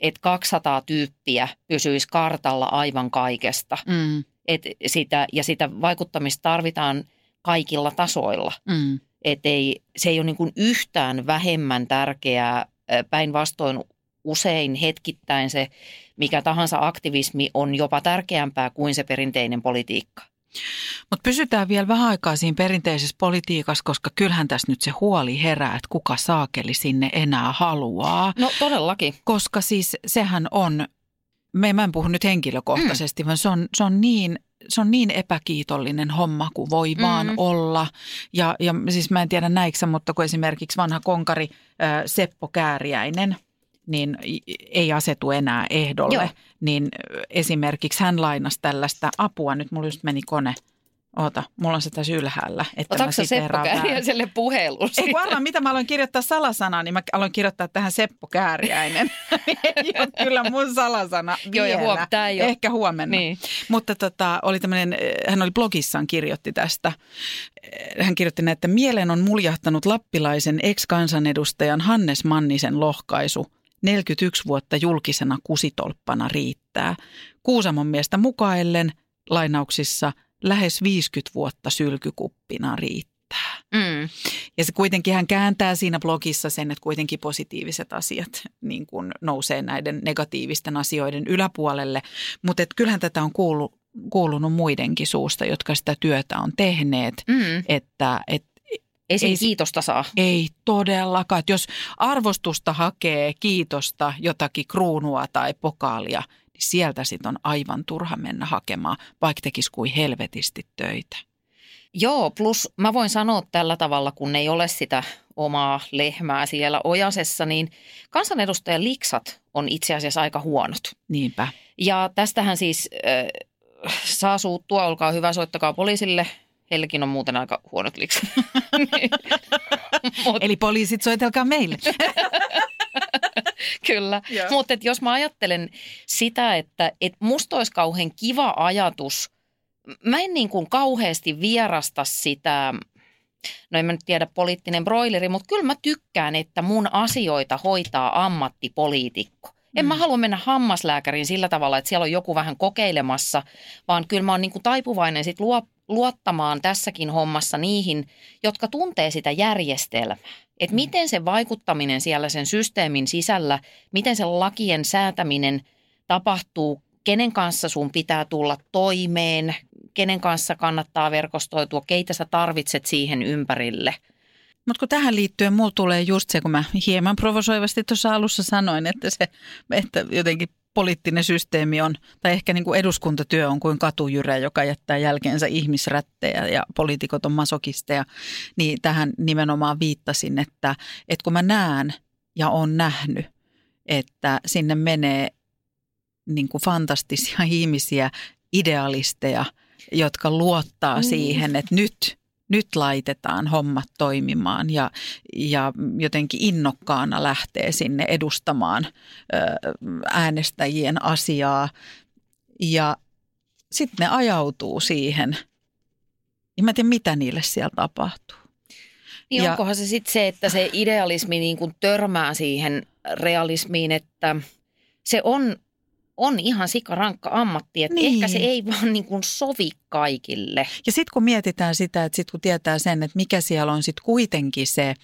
että 200 tyyppiä pysyisi kartalla aivan kaikesta. Mm. Et sitä, ja sitä vaikuttamista tarvitaan kaikilla tasoilla. Mm. Et ei, se ei ole niin kuin yhtään vähemmän tärkeää. Päinvastoin usein hetkittäin se mikä tahansa aktivismi on jopa tärkeämpää kuin se perinteinen politiikka. Mutta pysytään vielä vähän aikaa siinä perinteisessä politiikassa, koska kyllähän tässä nyt se huoli herää, että kuka saakeli sinne enää haluaa. No todellakin. Koska siis sehän on, me, mä en puhu nyt henkilökohtaisesti, mm. vaan se on, se on niin se on niin epäkiitollinen homma kuin voi mm. vaan olla. Ja, ja siis mä en tiedä näiksä, mutta kun esimerkiksi vanha konkari äh, Seppo Kääriäinen, niin ei asetu enää ehdolle, Joo. Niin esimerkiksi hän lainasi tällaista apua. Nyt mulla just meni kone. Oota, mulla on se tässä ylhäällä. Että Otatko mä Seppo. Kääriäiselle puhelun? Ei kun arvaa, mitä mä aloin kirjoittaa salasanaa, niin mä aloin kirjoittaa tähän Seppo Kääriäinen. ei ole kyllä mun salasana Joo, ja vielä. huom- tää ei oo- Ehkä huomenna. Niin. Mutta tota, oli tämmöinen, hän oli blogissaan kirjoitti tästä. Hän kirjoitti näin, että mieleen on muljahtanut lappilaisen ex-kansanedustajan Hannes Mannisen lohkaisu. 41 vuotta julkisena kusitolppana riittää. Kuusamon miestä mukaillen lainauksissa lähes 50 vuotta sylkykuppina riittää. Mm. Ja se kuitenkin hän kääntää siinä blogissa sen, että kuitenkin positiiviset asiat niin kuin nousee näiden negatiivisten asioiden yläpuolelle. Mutta kyllähän tätä on kuulu, kuulunut muidenkin suusta, jotka sitä työtä on tehneet, Mm. että et, Ei se- kiitosta saa. ei todellakaan. Että jos arvostusta hakee, kiitosta, jotakin kruunua tai pokaalia, niin sieltä sitten on aivan turha mennä hakemaan, vaikka tekisi kuin helvetisti töitä. Joo, plus mä voin sanoa tällä tavalla, kun ei ole sitä omaa lehmää siellä ojasessa, niin kansanedustajan liksat on itse asiassa aika huonot. Niinpä. Ja tästähän siis äh, saa suuttua, olkaa hyvä, soittakaa poliisille. Heilläkin on muuten aika huonot liksat. Mut, Eli poliisit, soitelkaa meille. kyllä. Joo. Mutta jos mä ajattelen sitä, että et musta olisi kauhean kiva ajatus, mä en niin kuin kauheasti vierasta sitä, no en mä nyt tiedä poliittinen broileri, mutta kyllä mä tykkään, että mun asioita hoitaa ammattipoliitikko. En mä Mm. halua mennä hammaslääkäriin sillä tavalla, että siellä on joku vähän kokeilemassa, vaan kyllä mä oon niin kuin taipuvainen sit luo, luottamaan tässäkin hommassa niihin, jotka tuntee sitä järjestelmää. Että miten se vaikuttaminen siellä sen systeemin sisällä, miten se lakien säätäminen tapahtuu, kenen kanssa sun pitää tulla toimeen, kenen kanssa kannattaa verkostoitua, keitä sä tarvitset siihen ympärille. Mutta kun tähän liittyen mulla tulee just se, kun mä hieman provosoivasti tuossa alussa sanoin, että se, että jotenkin poliittinen systeemi on, tai ehkä niin kuin eduskuntatyö on kuin katujyrä, joka jättää jälkeensä ihmisrättejä ja poliitikot on masokisteja, niin tähän nimenomaan viittasin, että, että kun mä näen ja on nähnyt, että sinne menee niin kuin fantastisia ihmisiä, idealisteja, jotka luottaa mm. siihen, että nyt, nyt laitetaan hommat toimimaan ja, ja jotenkin innokkaana lähtee sinne edustamaan ö, äänestäjien asiaa. Ja sitten ne ajautuu siihen. Ja mä en tiedä, mitä niille siellä tapahtuu. Niin ja, onkohan se sitten se, että se idealismi niin kuin törmää siihen realismiin, että se on on ihan sikarankka ammatti, että niin. ehkä se ei vaan niin kuin sovi kaikille. Ja sitten kun mietitään sitä, että sitten kun tietää sen, että mikä siellä on sitten kuitenkin se,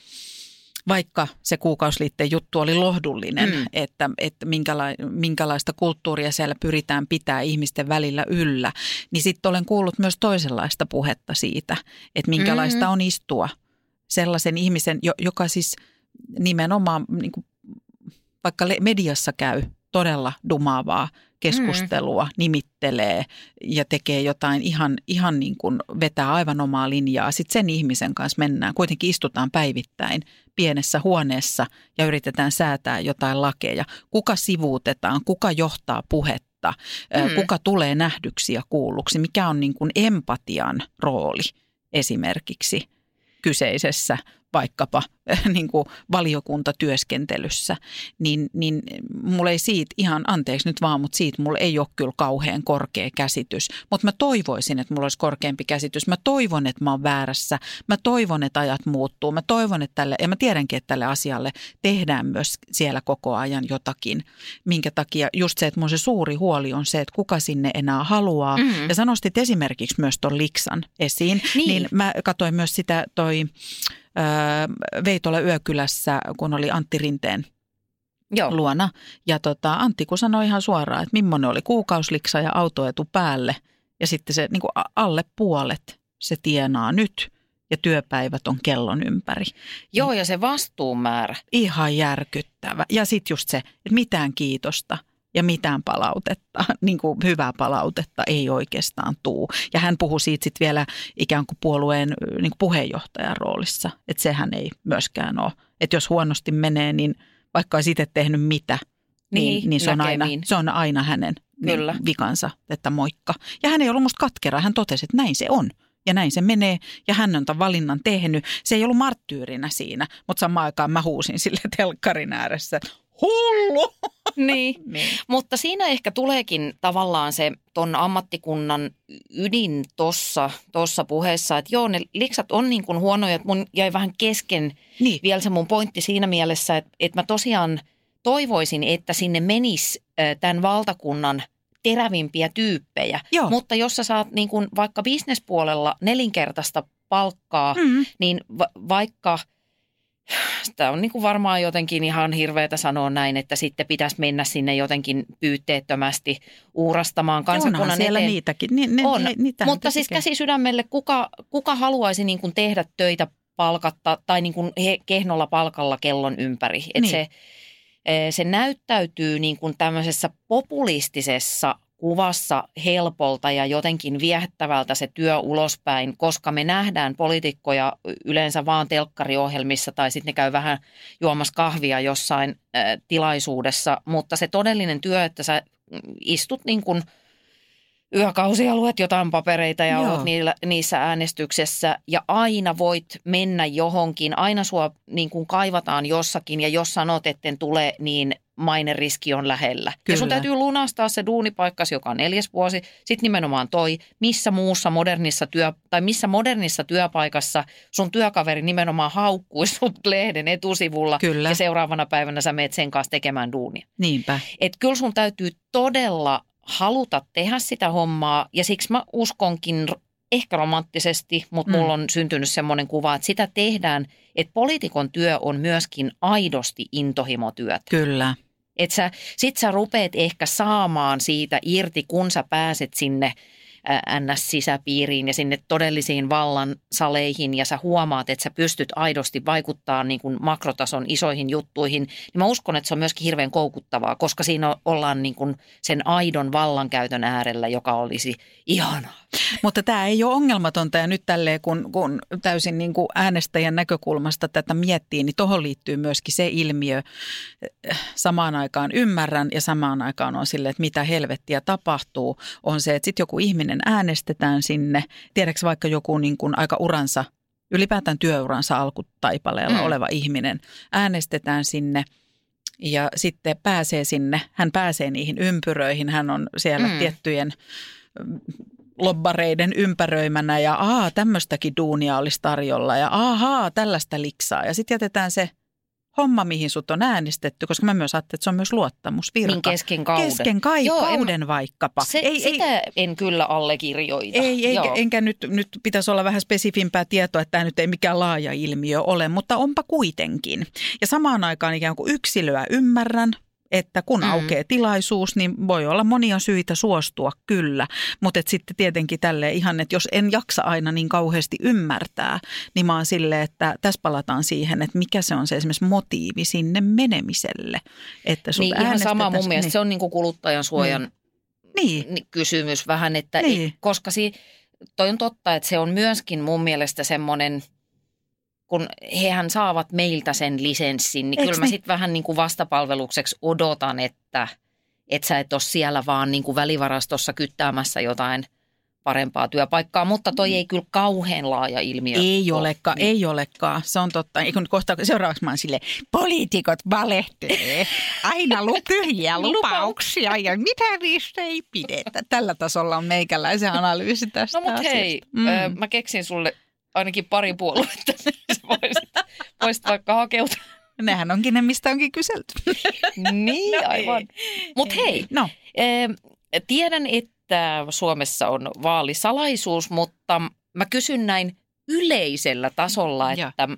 vaikka se kuukausliitteen juttu oli lohdullinen, mm. että, että minkäla- minkälaista kulttuuria siellä pyritään pitää ihmisten välillä yllä, niin sitten olen kuullut myös toisenlaista puhetta siitä, että minkälaista mm-hmm. on istua sellaisen ihmisen, joka siis nimenomaan niin kuin, vaikka mediassa käy todella dumaavaa keskustelua, mm. nimittelee ja tekee jotain ihan, ihan niin kuin vetää aivan omaa linjaa. Sitten sen ihmisen kanssa mennään, kuitenkin istutaan päivittäin pienessä huoneessa ja yritetään säätää jotain lakeja. Kuka sivuutetaan, kuka johtaa puhetta, mm. kuka tulee nähdyksi ja kuulluksi, mikä on niin kuin empatian rooli esimerkiksi kyseisessä vaikkapa niin kuin valiokuntatyöskentelyssä, niin, niin mulla ei siitä ihan, anteeksi nyt vaan, mutta siitä mulla ei ole kyllä kauhean korkea käsitys. Mutta mä toivoisin, että mulla olisi korkeampi käsitys. Mä toivon, että mä oon väärässä. Mä toivon, että ajat muuttuu. Mä toivon, että tälle, ja mä tiedänkin, että tälle asialle tehdään myös siellä koko ajan jotakin. Minkä takia just se, että mun se suuri huoli on se, että kuka sinne enää haluaa. Mm-hmm. Ja sanostit esimerkiksi myös ton Liksan esiin, niin, niin mä katsoin myös sitä toi Veitola Yökylässä, kun oli Antti Rinteen Joo. luona. Ja tota, Antti kun sanoi ihan suoraan, että millainen oli kuukausliksa ja autoetu päälle. Ja sitten se niin kuin alle puolet se tienaa nyt ja työpäivät on kellon ympäri. Joo, ja se vastuumäärä. Ihan järkyttävä. Ja sitten just se, että mitään kiitosta – ja mitään palautetta, niin kuin hyvää palautetta ei oikeastaan tuu. Ja hän puhui siitä sitten vielä ikään kuin puolueen niin kuin puheenjohtajan roolissa, että sehän ei myöskään ole. Että jos huonosti menee, niin vaikka olisi itse tehnyt mitä, niin, niin, niin se, on aina, se on aina hänen niin Kyllä. vikansa, että moikka. Ja hän ei ollut musta katkera, hän totesi, että näin se on. Ja näin se menee, ja hän on tämän valinnan tehnyt. Se ei ollut marttyyrinä siinä, mutta samaan aikaan mä huusin sille telkkarin ääressä, hullu. Niin. niin, mutta siinä ehkä tuleekin tavallaan se ton ammattikunnan ydin tuossa tossa puheessa, että joo, ne liksat on niin kuin huonoja, että mun jäi vähän kesken niin. vielä se mun pointti siinä mielessä, että, että mä tosiaan toivoisin, että sinne menisi tämän valtakunnan terävimpiä tyyppejä. Joo. Mutta jos sä saat niin kuin vaikka bisnespuolella nelinkertaista palkkaa, mm. niin va- vaikka – Tämä on niin kuin varmaan jotenkin ihan hirveätä sanoa näin, että sitten pitäisi mennä sinne jotenkin pyytteettömästi uurastamaan kansakunnan siellä eteen. niitäkin. Ni, ne, on, ne, mutta siis käsi sydämelle, kuka, kuka haluaisi niin kuin tehdä töitä palkatta tai niin kuin he, kehnolla palkalla kellon ympäri. Et niin. se, eh, se näyttäytyy niin kuin tämmöisessä populistisessa kuvassa helpolta ja jotenkin viehättävältä se työ ulospäin, koska me nähdään poliitikkoja yleensä vaan telkkariohjelmissa tai sitten ne käy vähän juomassa kahvia jossain äh, tilaisuudessa, mutta se todellinen työ, että sä istut niin kuin yökausia, luet jotain papereita ja Joo. olet niillä, niissä äänestyksessä ja aina voit mennä johonkin, aina sua niin kuin kaivataan jossakin ja jos sanot, etten tule, niin maineriski on lähellä. Kyllä. Ja sun täytyy lunastaa se duunipaikkas joka neljäs vuosi. Sitten nimenomaan toi, missä muussa modernissa työ, tai missä modernissa työpaikassa sun työkaveri nimenomaan haukkuisi sut lehden etusivulla. Kyllä. Ja seuraavana päivänä sä meet sen kanssa tekemään duunia. Niinpä. Et kyllä sun täytyy todella haluta tehdä sitä hommaa ja siksi mä uskonkin ehkä romanttisesti, mutta mm. mulla on syntynyt semmoinen kuva, että sitä tehdään, että poliitikon työ on myöskin aidosti intohimotyötä. Kyllä. Et sä, sit sä rupeat ehkä saamaan siitä irti, kun sä pääset sinne NS-sisäpiiriin ja sinne todellisiin vallan saleihin ja sä huomaat, että sä pystyt aidosti vaikuttaa niin kuin makrotason isoihin juttuihin, niin mä uskon, että se on myöskin hirveän koukuttavaa, koska siinä ollaan niin kuin sen aidon vallankäytön äärellä, joka olisi ihanaa. Mutta tämä ei ole ongelmatonta ja nyt tälleen, kun, kun täysin niin kuin äänestäjän näkökulmasta tätä miettii, niin tuohon liittyy myöskin se ilmiö. Samaan aikaan ymmärrän ja samaan aikaan on sille, että mitä helvettiä tapahtuu, on se, että sitten joku ihminen äänestetään sinne. Tiedätkö vaikka joku niin kuin aika uransa, ylipäätään työuransa alkutaipaleella mm. oleva ihminen, äänestetään sinne – ja sitten pääsee sinne, hän pääsee niihin ympyröihin, hän on siellä mm. tiettyjen lobbareiden ympäröimänä ja aa, tämmöistäkin duunia olisi tarjolla ja ahaa, tällaista liksaa. Ja sitten jätetään se homma, mihin sut on äänestetty, koska mä myös ajattelin, että se on myös luottamusvirka. Niin kesken kauden. Kesken kai, Joo, kauden en, vaikkapa. Se, ei, sitä ei, en kyllä allekirjoita. Ei, ei enkä nyt, nyt pitäisi olla vähän spesifimpää tietoa, että tämä nyt ei mikään laaja ilmiö ole, mutta onpa kuitenkin. Ja samaan aikaan ikään kuin yksilöä ymmärrän, että kun mm. aukeaa tilaisuus, niin voi olla monia syitä suostua kyllä. Mutta sitten tietenkin tälle ihan, että jos en jaksa aina niin kauheasti ymmärtää, niin mä oon silleen, että tässä palataan siihen, että mikä se on se esimerkiksi motiivi sinne menemiselle. Että niin ihan sama mun mielestä, niin. se on niin kuin kuluttajan suojan niin. niin. kysymys vähän, että niin. koska si, toi on totta, että se on myöskin mun mielestä semmoinen – kun hehän saavat meiltä sen lisenssin, niin Eks kyllä mä niin? sitten vähän niin kuin vastapalvelukseksi odotan, että, että sä et ole siellä vaan niin kuin välivarastossa kyttäämässä jotain parempaa työpaikkaa, mutta toi ei kyllä kauhean laaja ilmiö. Ei olekaan, niin. ei olekaan. Se on totta. Kun kohta seuraavaksi mä oon sille, poliitikot valehtelee. Aina lu- pyhiä lupauksia ja mitä niistä ei pidetä. Tällä tasolla on meikäläisen analyysi tästä No mutta hei, mm. ö, mä keksin sulle ainakin pari puoluetta, niin voisit, voisit vaikka hakeutua. Nehän onkin ne, mistä onkin kyselty. niin, no aivan. Mutta hei, no. eh, tiedän, että Suomessa on vaalisalaisuus, mutta mä kysyn näin yleisellä tasolla, että ja.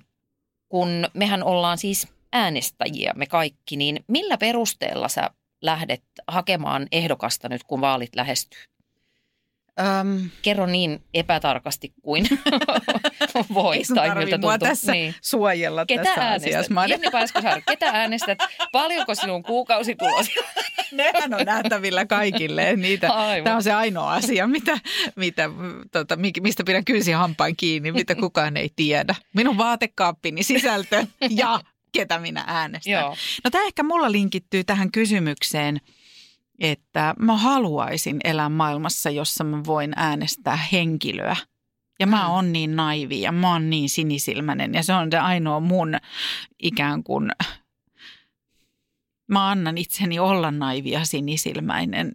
kun mehän ollaan siis äänestäjiä me kaikki, niin millä perusteella sä lähdet hakemaan ehdokasta nyt, kun vaalit lähestyy? Um, Kerro niin epätarkasti kuin voit. Ei sun tai mua tässä niin. suojella ketä tässä äänestät? asiassa. Jenni Pääskösaari, ketä äänestät? Paljonko sinun kuukausitulosi? Nehän on nähtävillä kaikille. Niitä, tämä on se ainoa asia, mitä, mitä, tota, mistä pidän kynsi hampain kiinni, mitä kukaan ei tiedä. Minun vaatekaappini sisältö ja ketä minä äänestän. Joo. No tämä ehkä mulla linkittyy tähän kysymykseen – että mä haluaisin elää maailmassa, jossa mä voin äänestää henkilöä. Ja mä mm. oon niin naivi ja mä oon niin sinisilmäinen ja se on se ainoa mun ikään kuin mä annan itseni olla naivi ja sinisilmäinen,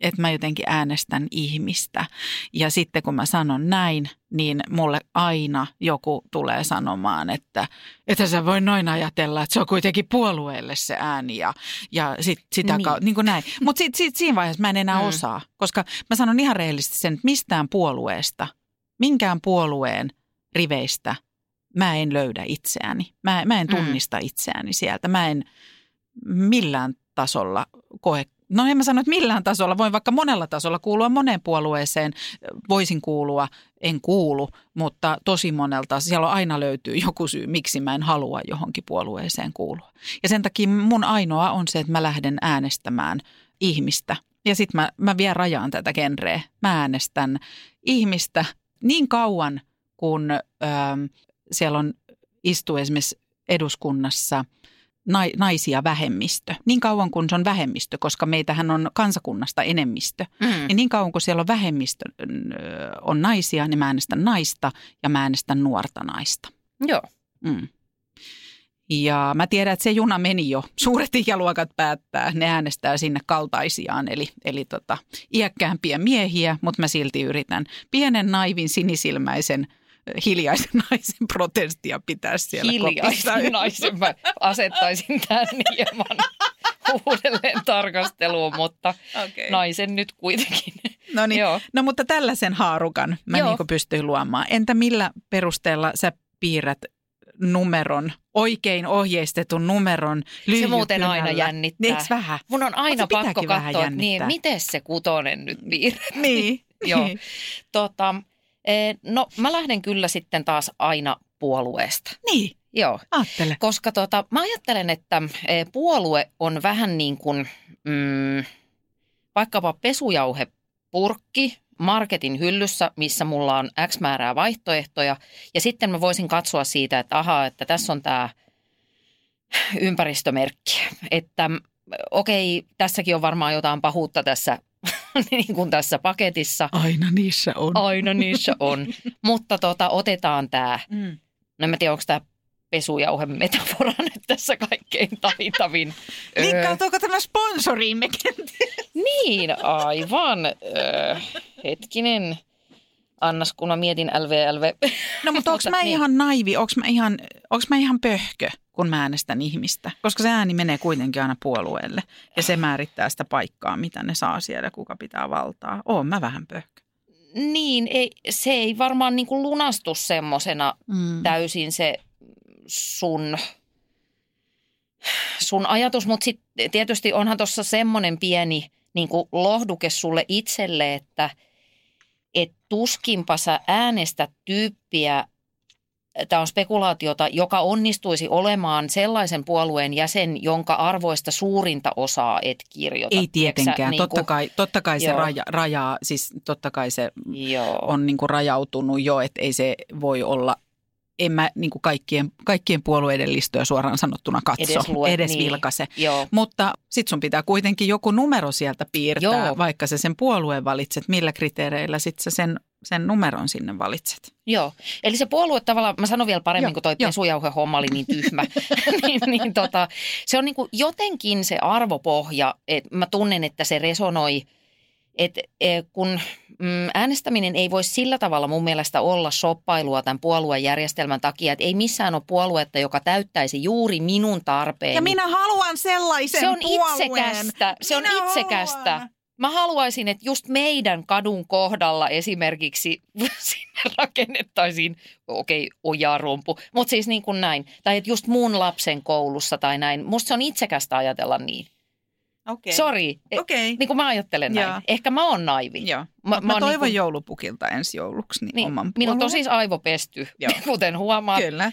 että mä jotenkin äänestän ihmistä. Ja sitten kun mä sanon näin, niin mulle aina joku tulee sanomaan, että että sä voi noin ajatella, että se on kuitenkin puolueelle se ääni ja, ja sit, sitä niin. kautta, niin kuin näin. Mutta sit, sit, siinä vaiheessa mä en enää mm. osaa, koska mä sanon ihan rehellisesti sen, että mistään puolueesta, minkään puolueen riveistä mä en löydä itseäni. Mä, mä en mm. tunnista mm. itseäni sieltä. Mä en millään tasolla koe No en mä sano, että millään tasolla. Voin vaikka monella tasolla kuulua moneen puolueeseen. Voisin kuulua, en kuulu, mutta tosi monelta. Siellä aina löytyy joku syy, miksi mä en halua johonkin puolueeseen kuulua. Ja sen takia mun ainoa on se, että mä lähden äänestämään ihmistä. Ja sitten mä, mä vielä rajaan tätä genreä. Mä äänestän ihmistä niin kauan, kun ö, siellä on istuu esimerkiksi eduskunnassa – naisia vähemmistö. Niin kauan kuin se on vähemmistö, koska meitähän on kansakunnasta enemmistö. Mm. Niin, niin kauan kuin siellä on vähemmistö on naisia, niin mä äänestän naista ja mä äänestän nuorta naista. Joo. Mm. Ja mä tiedän, että se juna meni jo. Suuret ikäluokat päättää, ne äänestää sinne kaltaisiaan, eli, eli tota, iäkkäämpiä miehiä, mutta mä silti yritän pienen naivin sinisilmäisen hiljaisen naisen protestia pitää siellä Hiljaisen kopissa. naisen mä asettaisin tämän hieman uudelleen tarkasteluun, mutta okay. naisen nyt kuitenkin. No niin, no mutta tällaisen haarukan mä niin pystyn luomaan. Entä millä perusteella sä piirrät numeron, oikein ohjeistetun numeron Se muuten aina jännittää. Eiks vähän? Mun on aina pakko katsoa, niin, miten se kutonen nyt piirrettiin. Niin. Joo. niin. Tota, no mä lähden kyllä sitten taas aina puolueesta. Niin, Joo. ajattele. Koska tota, mä ajattelen, että eh, puolue on vähän niin kuin mm, vaikkapa pesujauhepurkki marketin hyllyssä, missä mulla on X määrää vaihtoehtoja. Ja sitten mä voisin katsoa siitä, että ahaa, että tässä on tämä ympäristömerkki. Että okei, tässäkin on varmaan jotain pahuutta tässä, niin kuin tässä paketissa. Aina niissä on. Aina niissä on. Mutta tota, otetaan tämä Mm. No en mä tiedä, onko tämä pesujauhe metafora nyt tässä kaikkein taitavin. Niin, katsoako tämä sponsoriimme kenties? niin, aivan. Öö, hetkinen. Annas, kun mä mietin LVLV. No mutta onko mä niin. ihan naivi, onko mä ihan, onks mä ihan pöhkö, kun mä äänestän ihmistä? Koska se ääni menee kuitenkin aina puolueelle ja se määrittää sitä paikkaa, mitä ne saa siellä, kuka pitää valtaa. Oon mä vähän pöhkö. Niin, ei, se ei varmaan niin kuin lunastu semmosena Mm. täysin se sun, sun ajatus, mutta sitten tietysti onhan tuossa semmoinen pieni niin kuin lohduke sulle itselle, että et tuskinpa sä äänestä tyyppiä, tämä on spekulaatiota, joka onnistuisi olemaan sellaisen puolueen jäsen, jonka arvoista suurinta osaa et kirjoita. Ei tietenkään. Sä, Totta niinku- kai, totta kai se raja, rajaa, siis totta kai se Joo. on niin kuin rajautunut jo, että ei se voi olla, en mä niin kuin kaikkien, kaikkien puolueiden listoja suoraan sanottuna katso, Edes lue, edes niin. vilkaise. Joo. Mutta sit sun pitää kuitenkin joku numero sieltä piirtää, Joo. vaikka sä sen puolueen valitset, millä kriteereillä sit sä sen, sen numeron sinne valitset. Joo, eli se puolue tavallaan, mä sanon vielä paremmin, Joo, kun toi joo. pesujauhe-homma oli niin tyhmä, niin, niin tota, se on niin kuin jotenkin se arvopohja, että mä tunnen, että se resonoi, että eh, kun mm, äänestäminen ei voi sillä tavalla mun mielestä olla shoppailua tämän puoluejärjestelmän takia, että ei missään ole puoluetta, joka täyttäisi juuri minun tarpeeni. Ja minä haluan sellaisen se on puolueen. itsekästä, se on Minä itsekästä. haluan. Mä haluaisin, että just meidän kadun kohdalla esimerkiksi sinne rakennettaisiin, okei, ojarumpu, mutta siis niin kuin näin. Tai että just mun lapsen koulussa tai näin. Musta se on itsekästä ajatella niin. Okei. Sori, e- Okei. niin kuin mä ajattelen näin. Joo. Ehkä mä oon naivi. Joo. Mä- Mä, mä oon toivon niinku- joulupukilta ensi jouluksi niin Niin, oman minut on siis aivopesty, Joo. kuten huomaat. Kyllä.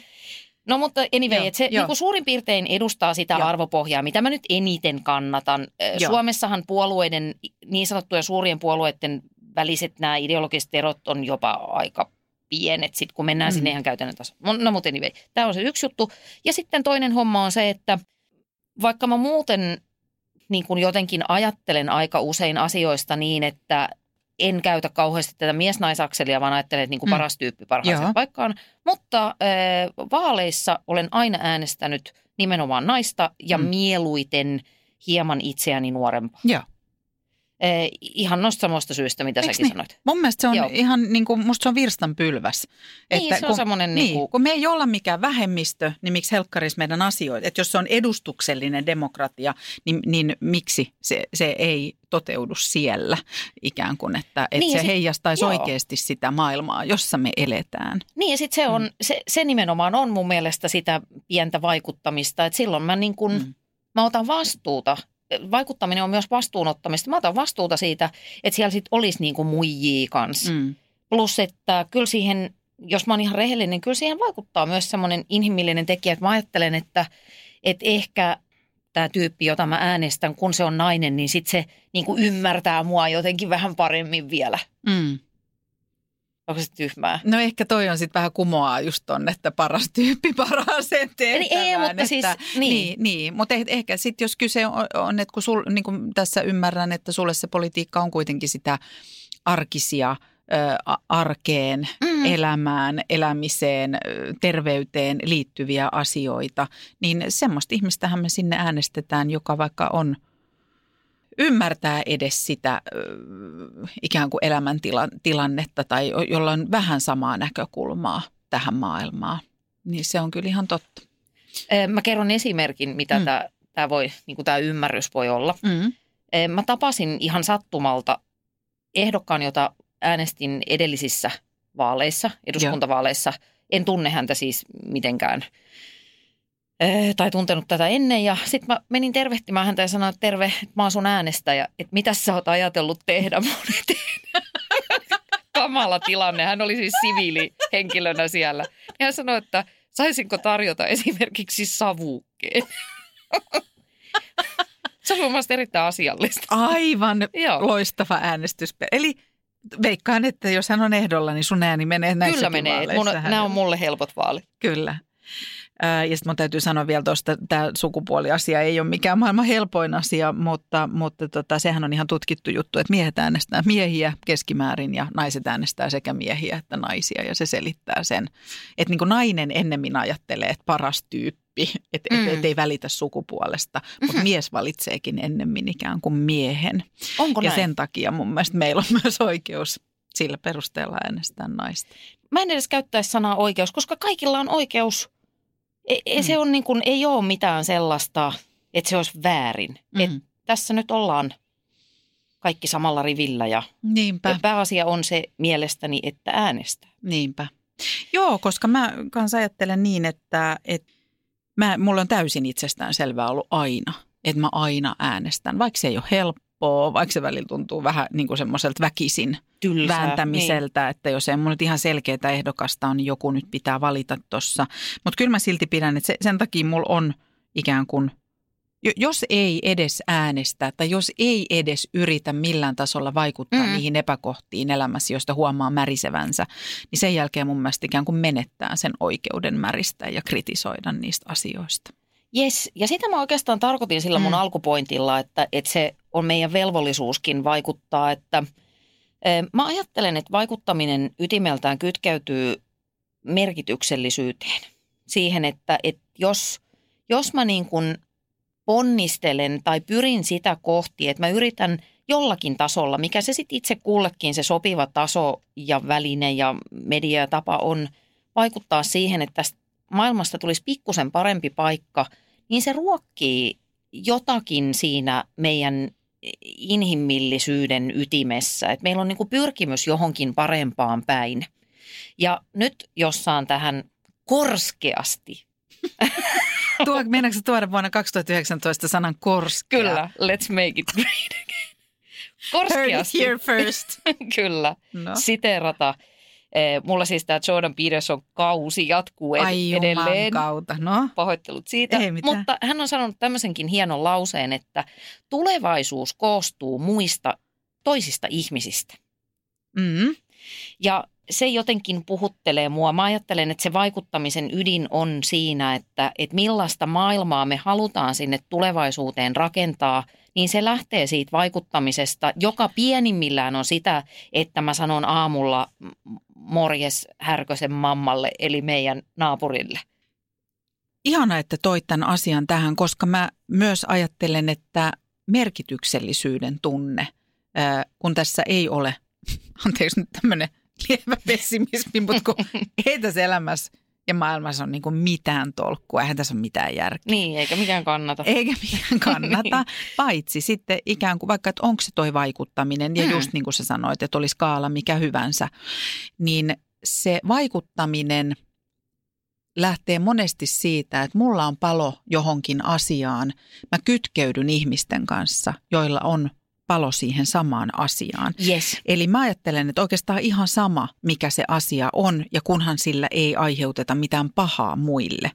No mutta anyway, Joo, että se niin kuin suurin piirtein edustaa sitä Joo. arvopohjaa, mitä mä nyt eniten kannatan. Joo. Suomessahan puolueiden, niin sanottujen suurien puolueiden väliset nämä ideologiset erot on jopa aika pienet, sit kun mennään mm. sinne ihan käytännön tasolla. No mutta anyway, tämä on se yksi juttu. Ja sitten toinen homma on se, että vaikka mä muuten niin kuin jotenkin ajattelen aika usein asioista niin, että en käytä kauheasti tätä mies-naisakselia, vaan ajattelen, että niin kuin Mm. paras tyyppi parhaaseen paikkaan. Mutta äh, vaaleissa olen aina äänestänyt nimenomaan naista ja mm. mieluiten hieman itseäni nuorempaa. Joo. Äh, ihan noista samoista syistä, mitä Eiks säkin niin? sanoit. Mun mielestä se on Joo. ihan, niin kuin, musta se on virstanpylväs. Niin, se on semmoinen niin, niin kuin- kun me ei olla mikään vähemmistö, niin miksi helkkaris meidän asioita? Että jos se on edustuksellinen demokratia, niin, niin miksi se, se ei toteudu siellä ikään kuin, että, että Niin, se sit- heijastaisi joo. oikeasti sitä maailmaa, jossa me eletään. Niin ja sitten se, on, se, se nimenomaan on mun mielestä sitä pientä vaikuttamista, että silloin mä, niin kun, Mm. mm. mä otan vastuuta. Vaikuttaminen on myös vastuunottamista. Mä otan vastuuta siitä, että siellä sitten olisi niin kuin muijia kanssa. Mm. Plus, että kyllä siihen, jos mä oon ihan rehellinen, niin kyllä siihen vaikuttaa myös semmoinen inhimillinen tekijä, että mä ajattelen, että, että ehkä tämä tyyppi, jota mä äänestän, kun se on nainen, niin sitten se niin kuin ymmärtää mua jotenkin vähän paremmin vielä. Mm. Onko se tyhmää? No ehkä toi on sitten vähän kumoaa just ton, että paras tyyppi parhaaseen tehtävään. ei, mutta siis, että, niin. niin, niin. mutta eh- ehkä sitten jos kyse on, on että kun sul, niin kuin tässä ymmärrän, että sulle se politiikka on kuitenkin sitä arkisia ö, arkeen, Mm. elämään, elämiseen, terveyteen liittyviä asioita, niin semmoista ihmistähän me sinne äänestetään, joka vaikka on ymmärtää edes sitä ikään kuin elämäntilannetta tai jo- jolla on vähän samaa näkökulmaa tähän maailmaan. Niin se on kyllä ihan totta. Mä kerron esimerkin, mitä Mm. tämä voi, niin tämä ymmärrys voi olla. Mm. Mä tapasin ihan sattumalta ehdokkaan, jota äänestin edellisissä vaaleissa, eduskuntavaaleissa, en tunne häntä siis mitenkään tai tuntenut tätä ennen. Ja sitten mä menin tervehtimään häntä ja sanoin, että terve, mä oon sun äänestäjä, että mitä sä oot ajatellut tehdä mun eteen. Kamala tilanne, hän oli siis siviilihenkilönä siellä. Ja hän sanoi, että saisinko tarjota esimerkiksi savukkeen. Se on mun mielestä erittäin asiallista. Aivan Joo. loistava äänestys. Eli veikkaan, että jos hän on ehdolla, niin sun ääni menee näissä Kyllä menee. Mun, nämä on mulle helpot vaalit. Kyllä. Ja sitten mun täytyy sanoa vielä tuosta, että tämä sukupuoliasia ei ole mikään maailman helpoin asia, mutta, mutta tota, sehän on ihan tutkittu juttu, että miehet äänestää miehiä keskimäärin ja naiset äänestää sekä miehiä että naisia. Ja se selittää sen, että niin kuin nainen ennemmin ajattelee, että paras tyyppi, että Mm. et, et ei välitä sukupuolesta, mutta mies valitseekin ennemmin ikään kuin miehen. Onko ja näin? sen takia mun mielestä meillä on myös oikeus sillä perusteella äänestää naista. Mä en edes käyttäisi sanaa oikeus, koska kaikilla on oikeus. Ei, ei, se on niin kuin, ei ole mitään sellaista, että se olisi väärin. Mm. Et Mhm. tässä nyt ollaan kaikki samalla rivillä ja Niinpä. pääasia on se mielestäni, että äänestää. Niinpä. Joo, koska mä kanssa ajattelen niin, että, että mä, mulla on täysin itsestään selvää ollut aina, että mä aina äänestän, vaikka se ei ole helppoa, vaikka se välillä tuntuu vähän niin kuin semmoiselta väkisin Tylsää. vääntämiseltä, niin. että jos ei mun nyt ihan selkeää ehdokasta on, niin joku nyt pitää valita tuossa. Mutta kyllä mä silti pidän, että se, sen takia mulla on ikään kuin, jo- jos ei edes äänestä tai jos ei edes yritä millään tasolla vaikuttaa Mm. niihin epäkohtiin elämässä, josta huomaa märisevänsä, niin sen jälkeen mun mielestä ikään kuin menettää sen oikeuden märistää ja kritisoida niistä asioista. Yes, ja sitä mä oikeastaan tarkoitin sillä mun Mm. alkupointilla, että, että se on meidän velvollisuuskin vaikuttaa, että eh, mä ajattelen, että vaikuttaminen ytimeltään kytkeytyy merkityksellisyyteen. Siihen, että, että jos, jos mä niin kuin ponnistelen tai pyrin sitä kohti, että mä yritän jollakin tasolla, mikä se sitten itse kullekin se sopiva taso ja väline ja media ja tapa on vaikuttaa siihen, että tästä maailmasta tulisi pikkusen parempi paikka, niin se ruokkii jotakin siinä meidän inhimillisyyden ytimessä. Et meillä on niinku pyrkimys johonkin parempaan päin. Ja nyt jos saan tähän korskeasti. Tuo, meinaatko tuoda vuonna 2019 sanan korskea? Kyllä, let's make it great again. Heard it Korskeasti. here first. Kyllä, No. siteerata. Eh, Mulla siis tämä Jordan Peterson kausi jatkuu ed- Ai edelleen. kautta. No, Pahoittelut siitä. Ei mitään. Mutta hän on sanonut tämmöisenkin hienon lauseen, että tulevaisuus koostuu muista toisista ihmisistä. mm. Ja se jotenkin puhuttelee mua. Mä ajattelen, että se vaikuttamisen ydin on siinä, että, että millaista maailmaa me halutaan sinne tulevaisuuteen rakentaa, niin se lähtee siitä vaikuttamisesta, joka pienimmillään on sitä, että mä sanon aamulla morjes Härkösen mammalle, eli meidän naapurille. Ihana, että toit tämän asian tähän, koska mä myös ajattelen, että merkityksellisyyden tunne, kun tässä ei ole, anteeksi nyt tämmöinen lievä pessimismi, mutta kun ei tässä elämässä ja maailmassa on niin mitään tolkkua, eihän tässä ole mitään järkeä. Niin, eikä mikään kannata. Eikä mikään kannata, paitsi sitten ikään kuin vaikka, että onko se toi vaikuttaminen, ja Mm. just niin kuin sä sanoit, että oli skaala mikä hyvänsä, niin se vaikuttaminen lähtee monesti siitä, että mulla on palo johonkin asiaan. Mä kytkeydyn ihmisten kanssa, joilla on palo siihen samaan asiaan. Yes. Eli mä ajattelen, että oikeastaan ihan sama, mikä se asia on, ja kunhan sillä ei aiheuteta mitään pahaa muille.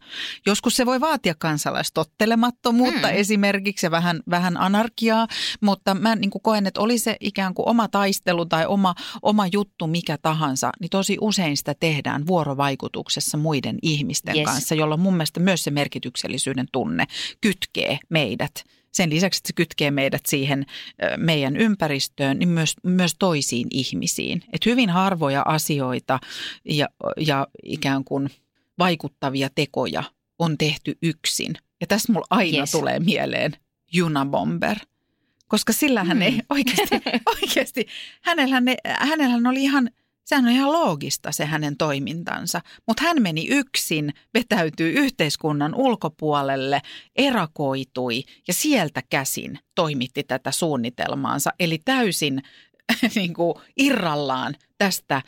Joskus se voi vaatia kansalaistottelemattomuutta Mm. esimerkiksi ja vähän, vähän anarkiaa, mutta mä niin kuin koen, että oli se ikään kuin oma taistelu tai oma, oma juttu mikä tahansa, niin tosi usein sitä tehdään vuorovaikutuksessa muiden ihmisten Yes. kanssa, jolloin mun mielestä myös se merkityksellisyyden tunne kytkee meidät sen lisäksi, että se kytkee meidät siihen meidän ympäristöön, niin myös, myös toisiin ihmisiin. Et hyvin harvoja asioita ja, ja ikään kuin vaikuttavia tekoja on tehty yksin. Ja tässä mulla aina Yes. tulee mieleen Junabomber. Koska sillä hän Mm. ei oikeasti, oikeasti hänellähän, ne, hänellähän oli ihan, sehän on ihan loogista se hänen toimintansa. Mutta hän meni yksin, vetäytyi yhteiskunnan ulkopuolelle, erakoitui ja sieltä käsin toimitti tätä suunnitelmaansa. Eli täysin niin kuin irrallaan tästä äh,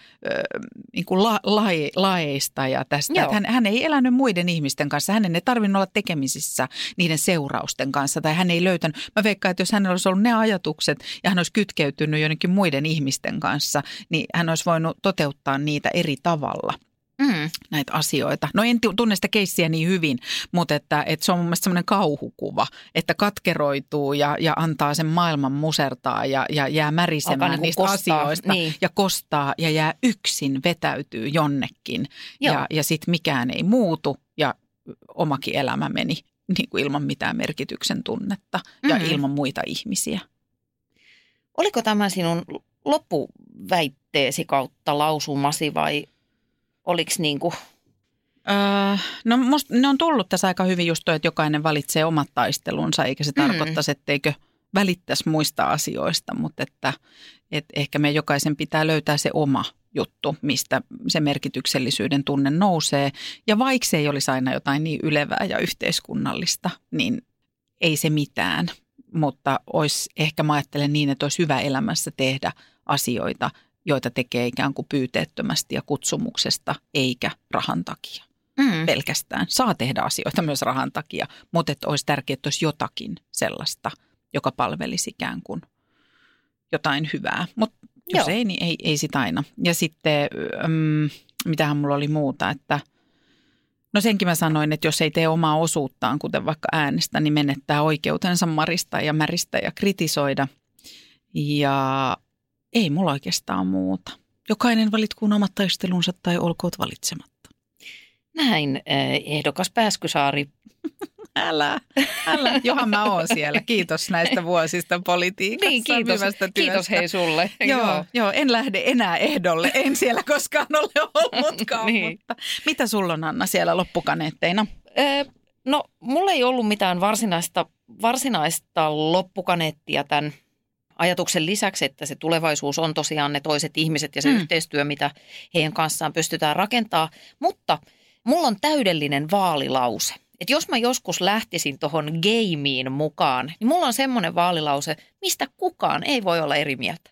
niin kuin la, lae, laeista ja tästä. Joo. Että hän, hän ei elänyt muiden ihmisten kanssa. Hänen ei tarvinnut olla tekemisissä niiden seurausten kanssa. Tai hän ei löytänyt, mä veikkaan, että jos hänellä olisi ollut ne ajatukset ja hän olisi kytkeytynyt jonnekin muiden ihmisten kanssa, niin hän olisi voinut toteuttaa niitä eri tavalla Mm. näitä asioita. No en tu- tunne sitä keissiä niin hyvin, mutta että, että se on mun mielestä semmoinen kauhukuva, että katkeroituu ja, ja antaa sen maailman musertaa ja, ja jää märisemään niinku niistä kostaa, asioista niin. ja kostaa ja jää yksin, vetäytyy jonnekin Joo. ja, ja sitten mikään ei muutu ja omakin elämä meni niin kuin ilman mitään merkityksen tunnetta ja Mhm. ilman muita ihmisiä. Oliko tämä sinun loppuväitteesi kautta lausumasi vai oliko niin kuin, Öö, no musta ne on tullut tässä aika hyvin just toi, että jokainen valitsee omat taistelunsa, eikä se Mm. tarkoittaisi, etteikö välittäisi muista asioista, mutta että, että ehkä me jokaisen pitää löytää se oma juttu, mistä se merkityksellisyyden tunne nousee. Ja vaikka se ei olisi aina jotain niin ylevää ja yhteiskunnallista, niin ei se mitään. Mutta olisi, ehkä mä ajattelen niin, että olisi hyvä elämässä tehdä asioita, joita tekee ikään kuin pyyteettömästi ja kutsumuksesta, eikä rahan takia mm, pelkästään. Saa tehdä asioita myös rahan takia, mutta että olisi tärkeää, että olisi jotakin sellaista, joka palvelisi ikään kuin jotain hyvää. Mutta jos Joo. ei, niin ei, ei sitä aina. Ja sitten, äm, mitähän mulla oli muuta, että no senkin mä sanoin, että jos ei tee omaa osuuttaan, kuten vaikka äänestä, niin menettää oikeutensa marista ja märistä ja kritisoida. Ja ei mulla oikeastaan muuta. Jokainen valitkuun omat taistelunsa tai olkoot valitsematta. näin eh, ehdokas Pääskysaari. Älä, älä. Johan mä oon siellä. Kiitos näistä vuosista politiikassa. Niin, kiitos, hyvästä kiitos työstä. hei sulle. Joo, joo, en lähde enää ehdolle. En siellä koskaan ole ollutkaan. Niin. mutta mitä sulla on Anna siellä loppukaneetteina? Ö, No, mulla ei ollut mitään varsinaista, varsinaista loppukaneettia tämän ajatuksen lisäksi, että se tulevaisuus on tosiaan ne toiset ihmiset ja se Mm. yhteistyö, mitä heidän kanssaan pystytään rakentaa. Mutta mulla on täydellinen vaalilause. Että jos mä joskus lähtisin tuohon gameen mukaan, niin mulla on semmoinen vaalilause, mistä kukaan ei voi olla eri mieltä.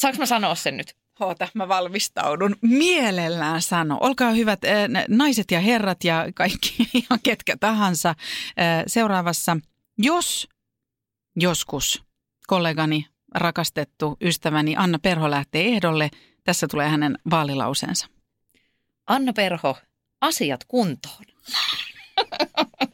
Saanko mä sanoa sen nyt? Hoota, mä valmistaudun. Mielellään sano. Olkaa hyvät äh, naiset ja herrat ja kaikki ihan ketkä tahansa äh, seuraavassa. Jos joskus kollegani, rakastettu ystäväni Anna Perho lähtee ehdolle, tässä tulee hänen vaalilauseensa. Anna Perho, asiat kuntoon.